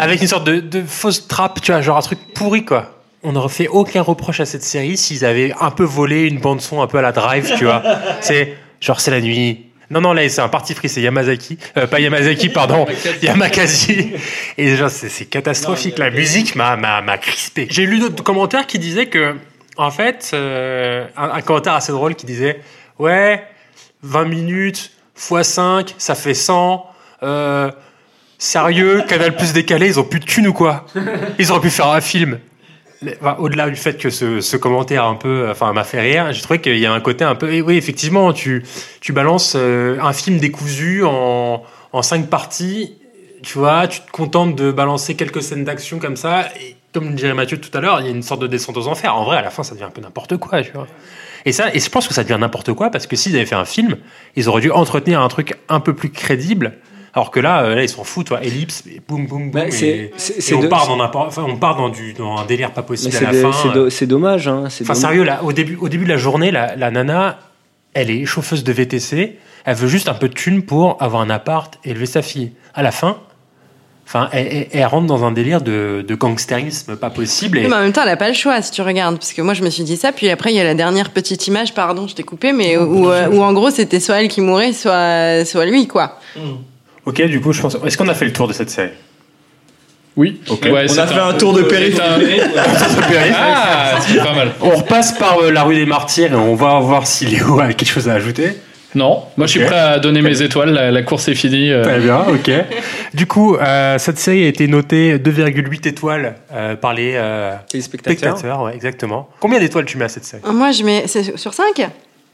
avec une sorte de, de fausse trappe, tu vois, genre un truc pourri quoi. On n'aurait fait aucun reproche à cette série s'ils avaient un peu volé une bande son un peu à la Drive, tu vois. C'est genre c'est la nuit, Non, non, là, c'est un parti pris, c'est Yamazaki. Euh, pas Yamazaki, pardon. Yamakazi. Et déjà, c'est catastrophique. La musique m'a, m'a, m'a crispé. J'ai lu d'autres commentaires qui disaient que, en fait, euh, un, un commentaire assez drôle qui disait Ouais, 20 minutes x 5, ça fait 100. Euh, sérieux, Canal Plus décalé, ils ont plus de thunes ou quoi? Ils auraient pu faire un film. Au-delà du fait que ce, ce commentaire un peu, enfin, m'a fait rire, j'ai trouvé qu'il y a un côté un peu. Oui, effectivement, tu, tu balances euh, un film décousu en, en cinq parties. Tu vois, tu te contentes de balancer quelques scènes d'action comme ça. Et comme dirait Mathieu tout à l'heure, il y a une sorte de descente aux enfers. En vrai, à la fin, ça devient un peu n'importe quoi, tu vois. Et ça, et je pense que ça devient n'importe quoi parce que s'ils avaient fait un film, ils auraient dû entretenir un truc un peu plus crédible. Alors que là, euh, là ils s'en foutent, toi, ellipse, et boum, boum, boum. Bah, et- et, on de- part dans n'importe- enfin, on part dans du, dans un délire pas possible à la de- fin. c'est do- c'est dommage. Hein, Enfin, dommage. sérieux, là, au début, au début de la journée, la, la nana, elle est chauffeuse de VTC. Elle veut juste un peu de thune pour avoir un appart et élever sa fille. À la fin, enfin, elle, elle- elle rentre dans un délire de, de gangstérisme pas possible. Et... Mais en même temps, elle n'a pas le choix si tu regardes. Parce que moi, je me suis dit ça. Puis après, il y a la dernière petite image, pardon, je t'ai coupé, mais où, euh, où en gros, c'était soit elle qui mourait, soit, soit lui, quoi. Ok, du coup, je pense. Est-ce qu'on a fait le tour de cette série? Oui. Ok. Ouais, On a fait un tour de périph'. Ah, c'est pas mal. On repasse par euh, la rue des Martyrs et on va voir si Léo a quelque chose à ajouter. Non, moi je suis prêt à donner mes étoiles. La, la course est finie. euh. Très bien, ok. Du coup, euh, cette série a été notée 2,8 étoiles euh, par les euh, spectateurs. spectateurs. ouais, exactement. Combien d'étoiles tu mets à cette série? Moi, je mets. C'est sur 5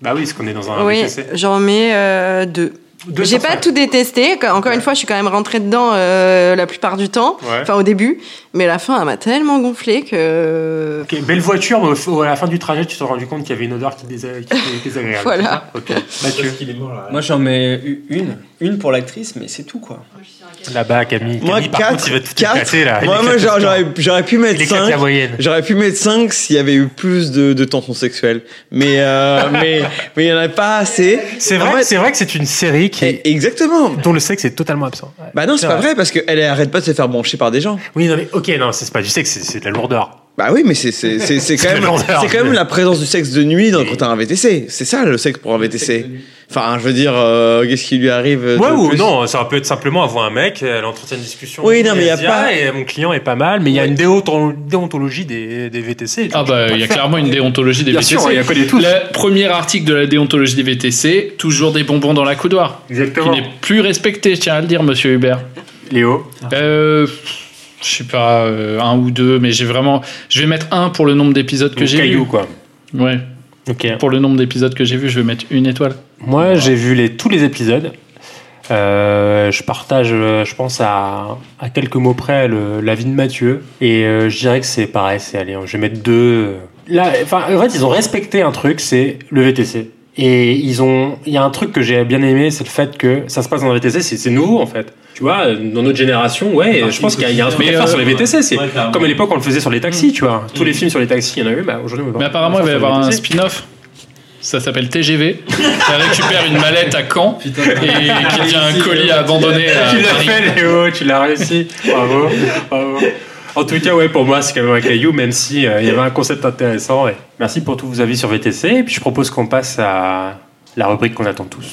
Bah oui, parce qu'on est dans un Oui, j'en mets euh, deux. Deux J'ai pas tout détesté. Encore une fois, je suis quand même rentrée dedans euh, la plupart du temps. Ouais. Enfin, au début. Mais la fin, elle m'a tellement gonflé que. Ok, belle voiture, mais à la fin du trajet, tu t'es rendu compte qu'il y avait une odeur qui, était désagréable. Voilà. Ok. Mathieu. Moi, j'en mets une. Une pour l'actrice, mais c'est tout, quoi. Là-bas, Camille. Moi, Camille, par 4, contre, il va tout éclater là. Il Moi, moi j'aurais, pu mettre Il éclate 5. la moyenne. J'aurais pu mettre 5 s'il y avait eu plus de, de tensions sexuelles. Mais, euh, mais, mais il y en a pas assez. C'est vrai, c'est vrai que c'est une série qui, Exactement. dont le sexe est totalement absent. Bah non, c'est pas vrai parce qu'elle arrête pas de se faire brancher par des gens. Oui, non, mais ok, non, c'est pas du sexe, c'est- de la lourdeur. Bah oui, mais c'est c'est c'est c'est quand même quand même la présence du sexe de nuit dans quand t'as un VTC. C'est ça le sexe pour un VTC. Enfin, je veux dire, euh, qu'est-ce qui lui arrive Ouais, ou plus non, ça peut être simplement avoir un mec, elle entretient une discussion. Oui, non, mais y a pas- Et mon client est pas mal, mais il y a une déonto- déontologie des, des VTC. Ah bah il y a clairement une déontologie des Bien VTC. sûr, il y a que des tous. Le premier article de la déontologie des VTC, toujours des bonbons dans la coudoir. Exactement. Qui n'est plus respecté, je tiens à le dire, monsieur Hubert. Léo Euh, je sais pas, euh, un ou deux, mais j'ai vraiment. Je vais mettre un pour le nombre d'épisodes que j'ai caillou, vu. quoi. Ouais. Ok. Pour le nombre d'épisodes que j'ai vu, je vais mettre une étoile. Moi, j'ai vu les, tous les épisodes. Euh, je partage, euh, je pense, à, à quelques mots près le- l'avis de Mathieu. Et euh, je dirais que c'est pareil, c'est allez, je vais mettre deux. Là, enfin, en fait, ils ont respecté un truc, c'est le VTC. Et ils ont, il y a un truc que j'ai bien aimé, c'est le fait que ça se passe dans le VTC, c'est c'est nouveau en fait. Tu vois, dans notre génération, ouais, je pense qu'il y a- il y, a un truc à faire euh, sur les VTC. C'est ouais, comme à l'époque on le faisait sur les taxis, tu vois. Tous les films sur les taxis, il y en a eu, bah aujourd'hui Mais apparemment, il va y avoir un spin-off. Ça s'appelle TGV. Elle récupère une mallette à Caen et qui devient un colis abandonné à Tu l'as fait, Léo, tu l'as réussi. Bravo, bravo. En tout cas, ouais, pour moi, c'est quand même un caillou, même si euh, il y avait un concept intéressant. Et merci pour tous vos avis sur VTC. Et puis, je propose qu'on passe à la rubrique qu'on attend tous.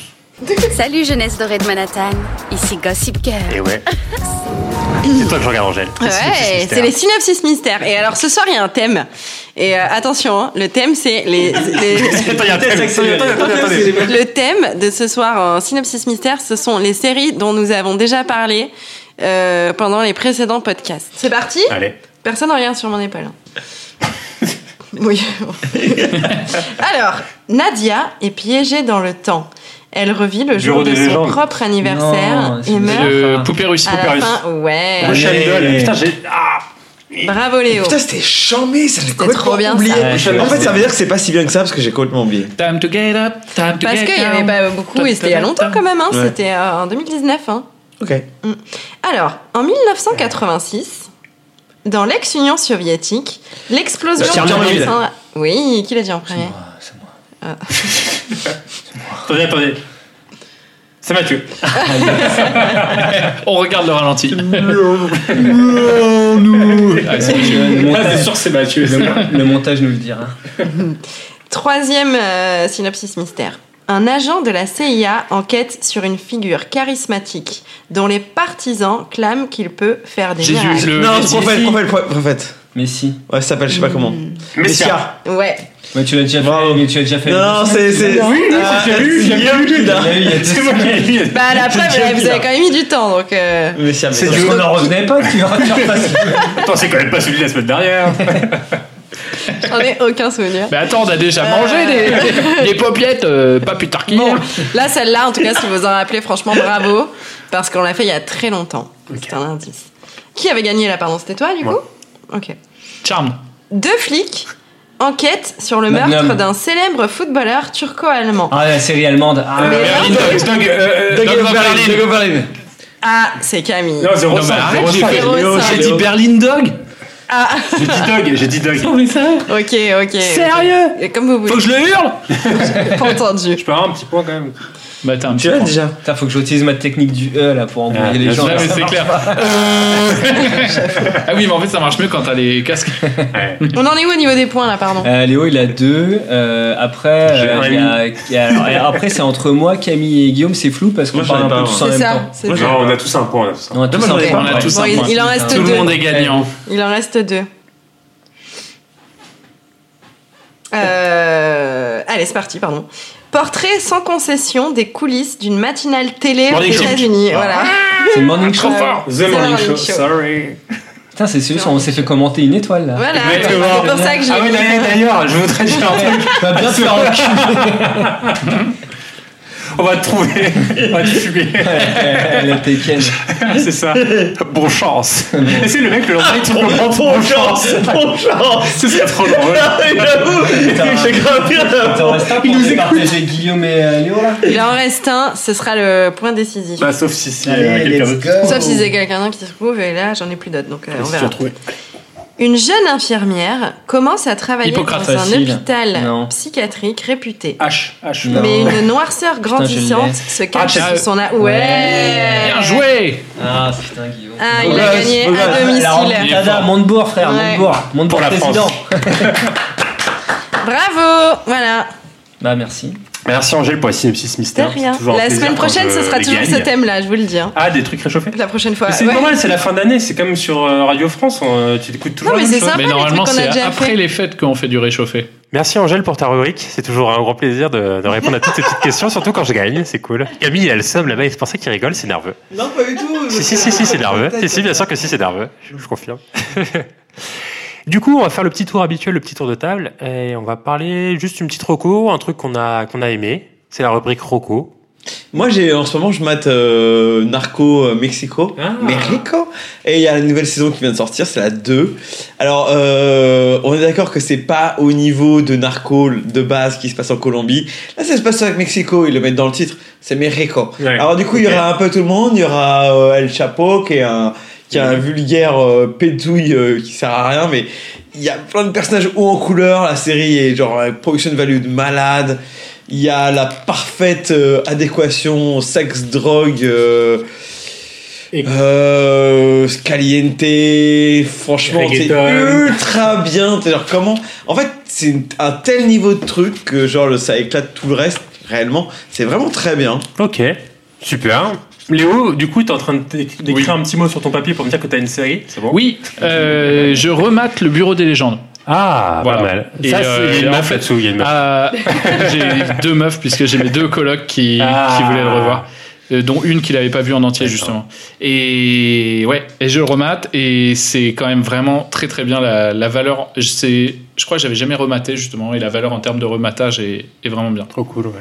Salut jeunesse dorée de Manhattan, ici Gossip Girl. Et ouais. C'est toi que je regarde, Angèle. Ouais, c'est les synopsis mystères. Et alors ce soir, il y a un thème. Et euh, attention, hein, le thème, c'est les. les- Attends, il y a un thème. Attendez, attendez, attendez. le thème de ce soir en synopsis mystère, ce sont les séries dont nous avons déjà parlé euh, pendant les précédents podcasts. C'est parti Allez. Personne ne regarde sur mon épaule. hein. oui. alors, Nadia est piégée dans le temps. Elle revit le jour de des son légendes. propre anniversaire Non, c'est et meurt Le poupée russe. à la fin. Ouais. Le. Putain, j'ai. Ah Bravo Léo. Putain, c'était chambé, ça j'ai trop complètement bien, oublié. ça. en fait, ça veut dire que c'est pas si bien que ça parce que j'ai complètement oublié. Time to get up, time to Parce get qu'il n'y avait down. pas beaucoup, et c'était il y a longtemps quand même, hein, Ouais. c'était euh, en 2019. Hein. Ok. Alors, en 1986, dans l'ex-Union soviétique, l'explosion centre- Oui, qui l'a dit en premier Ah. Attendez, attendez. C'est Mathieu. On regarde le ralenti. Ah, c'est Mathieu. Le Ah, c'est montage, sûr que c'est Mathieu. le, le montage nous le dira. Troisième euh, synopsis mystère. Un agent de la CIA enquête sur une figure charismatique dont les partisans clament qu'il peut faire des Jésus, miracles. le non, prophète, prophète, prophète, prophète. Messi. Ouais, ça s'appelle, je sais pas comment. Messia. Ouais. Ouais, tu l'as déjà fait. mais tu l'as déjà fait. Non, non, c'est. c'est- Oui, oui, Ah, c'est lu, c'est j'ai bien lu, il là. l'a eu il y a deux C'est moi qui l'ai lu. Bah la preuve, vous avez quand même mis du temps, donc. euh, Messia, C'est Messia. du on n'en revenait pas, tu vas faire passer. Attends, c'est quand même pas celui de la semaine dernière. J'en ai aucun souvenir. Mais attends, on a déjà Euh. mangé des, des popiettes, euh, pas plus tard qu'hier. Là, celle-là, en tout cas, si vous en rappelez, franchement, bravo. Parce qu'on l'a fait il y a très longtemps. C'est un indice. Qui avait gagné là, pardon C'était toi, du coup Ok. Charmed. Deux flics enquêtent sur le Magnum. meurtre d'un célèbre footballeur turco-allemand. Ah, la série allemande. Ah, Berlin Dog, euh, euh. Ah, c'est Camille. Non, 0,5. Non, mais arrête, j'ai fait- Zéro Léo, cinq. j'ai dit Berlin Dog Ah, J'ai dit Dog, j'ai dit Dog. ok, ok. Sérieux? Et comme vous voulez. Faut que je le hurle Pas entendu. Je peux avoir un petit point quand même. Bah t'as un Tu l'as déjà. Putain, faut que j'utilise ma technique du E là pour embrouiller Ah, les bien gens. là, mais c'est clair. ah oui, mais en fait ça marche mieux quand t'as les casques. On en est où au niveau des points là, pardon Euh, Léo il a deux. euh, après, euh, un il y a- il y a- alors, et après c'est entre moi, Camille et Guillaume. C'est flou parce qu'on Moi, parle j'en ai un peu pas, tous en C'est même temps. Non, on a tous un point, on a tous un On a tous Moi, j'en un ai point. il- en reste Tout le deux. monde est gagnant. Il en reste deux. Euh, Allez, c'est parti, pardon. Portrait sans concession des coulisses d'une matinale télé aux. États-Unis. Voilà. C'est le morning show. The c'est Morning Morning Show, Show. sorry. Putain, c'est où on s'est fait commenter une étoile là. Voilà, c'est pour ça que j'ai Ah oui, d'ailleurs, je voudrais dire un truc. Tu vas bien te faire enculer. On va te trouver. On va te fumer. Elle était ken. C'est ça. Bon chance. Et c'est le mec le lendemain, il te Bon, comprend. bon chance, bon chance. Ce serait trop drôle. J'avoue, j'ai grave bien. Pour nous partager Guillaume et euh, Léo là Il en reste un, ce sera le point décisif. Bah, sauf si c'est Allez, quelqu'un d'autre. Sauf si c'est quelqu'un d'autre qui se trouve, et là j'en ai plus d'autres, donc euh, on verra. Une jeune infirmière commence à travailler Hippocrate dans un facile. hôpital Non. psychiatrique réputé. H. H. Non. Mais une noirceur grandissante se cache Ah, sous son a... Ouais Bien joué Ah putain, Guillaume. Ah, il a gagné beau gosse. à domicile. Montebourg, frère, Ouais. Montebourg. Montebourg Pour la président. Bravo Voilà. Bah merci. Merci Angèle pour la synopsis mystère. rien. La semaine prochaine, ce sera toujours gagne. ce thème-là, je vous le dis. hein. Ah, des trucs réchauffés La prochaine fois. C'est Ouais. normal, c'est la fin d'année, c'est comme sur euh, Radio France, on- tu écoutes toujours Non, mais c'est chose. sympa, Mais normalement c'est déjà après fait. les fêtes qu'on fait du réchauffé. Merci Angèle pour ta rubrique, c'est toujours un grand plaisir de, de répondre à toutes ces petites questions, surtout quand je gagne, c'est cool. Camille, il a le seum là-bas, c'est pour ça qu'il rigole, c'est nerveux. Non, pas du tout. Si, si, si, si, c'est nerveux. Si, si, bien sûr que si, c'est nerveux, je confirme. Du coup, on va faire le petit tour habituel, le petit tour de table, et on va parler juste une petite roco, un truc qu'on a, qu'on a aimé. C'est la rubrique roco. Moi, j'ai en ce moment, je mate euh, Narco euh, Mexico, Ah. Mexico, et il y a la nouvelle saison qui vient de sortir, c'est la 2. Alors, euh, on est d'accord que c'est pas au niveau de Narco de base qui se passe en Colombie. Là, ça se passe avec Mexico, ils le mettent dans le titre, c'est Mexico. Ouais. Alors, du coup, il y aura un peu tout le monde, il y aura euh, El Chapo qui est un qui est un vulgaire euh, pédouille euh, qui sert à rien, mais il y a plein de personnages hauts en couleur. La série est genre production value de malade. Il y a la parfaite euh, adéquation sexe drogue. Euh, euh, caliente, franchement, c'est ultra bien. C'est genre comment En fait, c'est un tel niveau de truc que genre le- ça éclate tout le reste. Réellement, c'est vraiment très bien. Ok, super. Léo, du coup, tu es en train d'écrire Oui. un petit mot sur ton papier pour me dire que tu as une série, c'est bon Oui, euh, je remate le bureau des légendes. Ah, Voilà. pas mal. Et, Ça, c'est- euh, il y a une meuf là-dessous, il y a une meuf. Ah, j'ai deux meufs puisque j'ai mes deux colocs qui, Ah. qui voulaient le revoir. Euh, dont une qu'il avait pas vu en entier justement. Et ouais, et je le remate et c'est quand même vraiment très très bien la, la valeur. Je sais, je crois que j'avais jamais rematé justement et la valeur en termes de rematage est, est vraiment bien. Trop cool, ouais.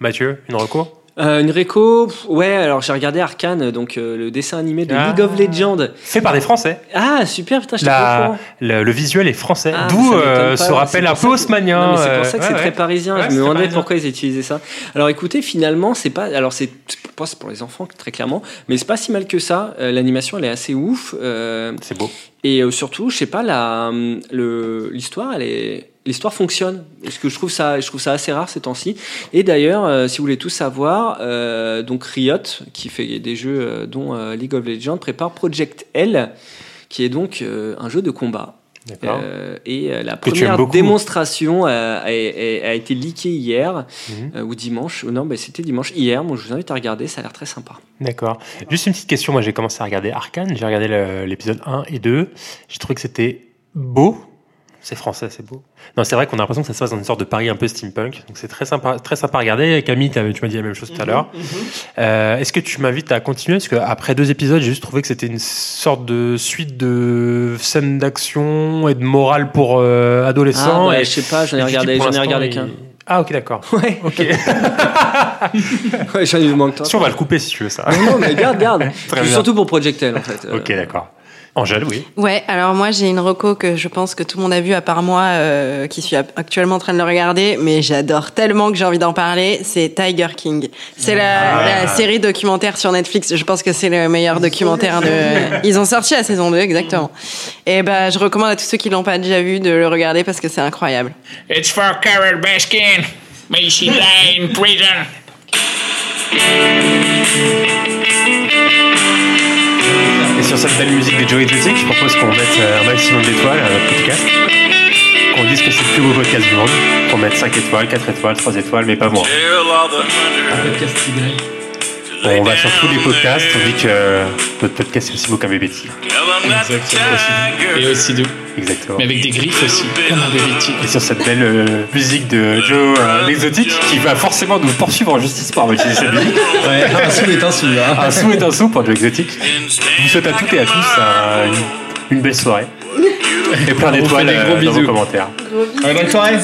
Mathieu, une recours? Euh, une réco, pff, ouais, alors j'ai regardé Arcane, donc euh, le dessin animé de Ah. League of Legends. Fait par des Français. Ah, super, putain, je t'ai pas au La, courant. le, le visuel est français, Ah, d'où ça m'étonne euh, pas, se c'est pour un ça peu que- haussmanien. Non, mais c'est pour euh, ça que c'est ouais. très parisien. Ouais, je c'est me demandais parisien. pourquoi ils utilisaient ça. Alors écoutez, finalement, c'est pas. Alors c'est pas c'est pour les enfants très clairement, mais c'est pas si mal que ça. Euh, L'animation, elle est assez ouf. euh, C'est beau. et euh, surtout, je sais pas, la le l'histoire, elle est l'histoire fonctionne. Parce que je trouve ça, je trouve ça assez rare ces temps-ci. Et d'ailleurs, euh, si vous voulez tout savoir, euh, donc Riot, qui fait des jeux euh, dont League of Legends, prépare Project L, qui est donc un jeu de combat. Euh, et euh, la première démonstration a, a- a- a été leakée hier Mhm. ou dimanche. Non, bah, c'était dimanche hier. Moi, je vous invite à regarder. Ça a l'air très sympa. D'accord. Juste une petite question. Moi, j'ai commencé à regarder Arkane. J'ai regardé l'épisode 1 et 2. J'ai trouvé que c'était beau. C'est français, c'est beau. Non, c'est vrai qu'on a l'impression que ça se passe dans une sorte de Paris un peu steampunk. Donc, c'est très sympa, très sympa à regarder. Camille, tu m'as dit la même chose tout à l'heure. Euh, Est-ce que tu m'invites à continuer? Parce qu'après deux épisodes, j'ai juste trouvé que c'était une sorte de suite de scènes d'action et de morale pour euh, adolescents. Ah, bah, et je sais pas, j'en ai regardé- j'en ai regardé il- qu'un. Ah, ok, d'accord. Ouais. Ok. ouais, j'en ai eu manque toi. Si on va le couper si tu veux ça. Non, non, mais garde, garde. Très C'est bien. surtout pour Project L, en fait. Ok, d'accord. Angèle, oui. Ouais, alors moi j'ai une reco que je pense que tout le monde a vu à part moi, euh, qui suis actuellement en train de le regarder, mais j'adore tellement que j'ai envie d'en parler. C'est Tiger King. C'est la, Ah. la série documentaire sur Netflix. Je pense que c'est le meilleur documentaire de. Ils ont sorti la saison 2 exactement. Et ben je recommande à tous ceux qui l'ont pas déjà vu de le regarder parce que c'est incroyable. It's for Carol Baskin. May she die in prison. Sur cette belle musique de Joey Exotic, je propose qu'on mette euh, un maximum d'étoiles à notre podcast. Qu'on dise que c'est le plus beau podcast du monde. Qu'on mette 5 étoiles, 4 étoiles, 3 étoiles, mais pas moins. Un podcast tigré. Bon, on va sur tous les podcasts, on dit que euh, notre podcast est aussi beau qu'un bébé tigre. Exactement. Aussi. Et aussi doux. Exactement. Mais avec des griffes aussi, comme un bébé tigre. Et sur cette belle euh, musique de Joe euh, Exotic, qui va forcément nous poursuivre en justice pour avoir utilisé cette musique. Ouais, un sou est un sou. hein. Un sou est un sou pour Joe Exotic. Je vous souhaite à toutes et à tous euh, une, une belle soirée. Et plein d'étoiles gros euh, dans vos bisous. commentaires. Ouais, bonne soirée.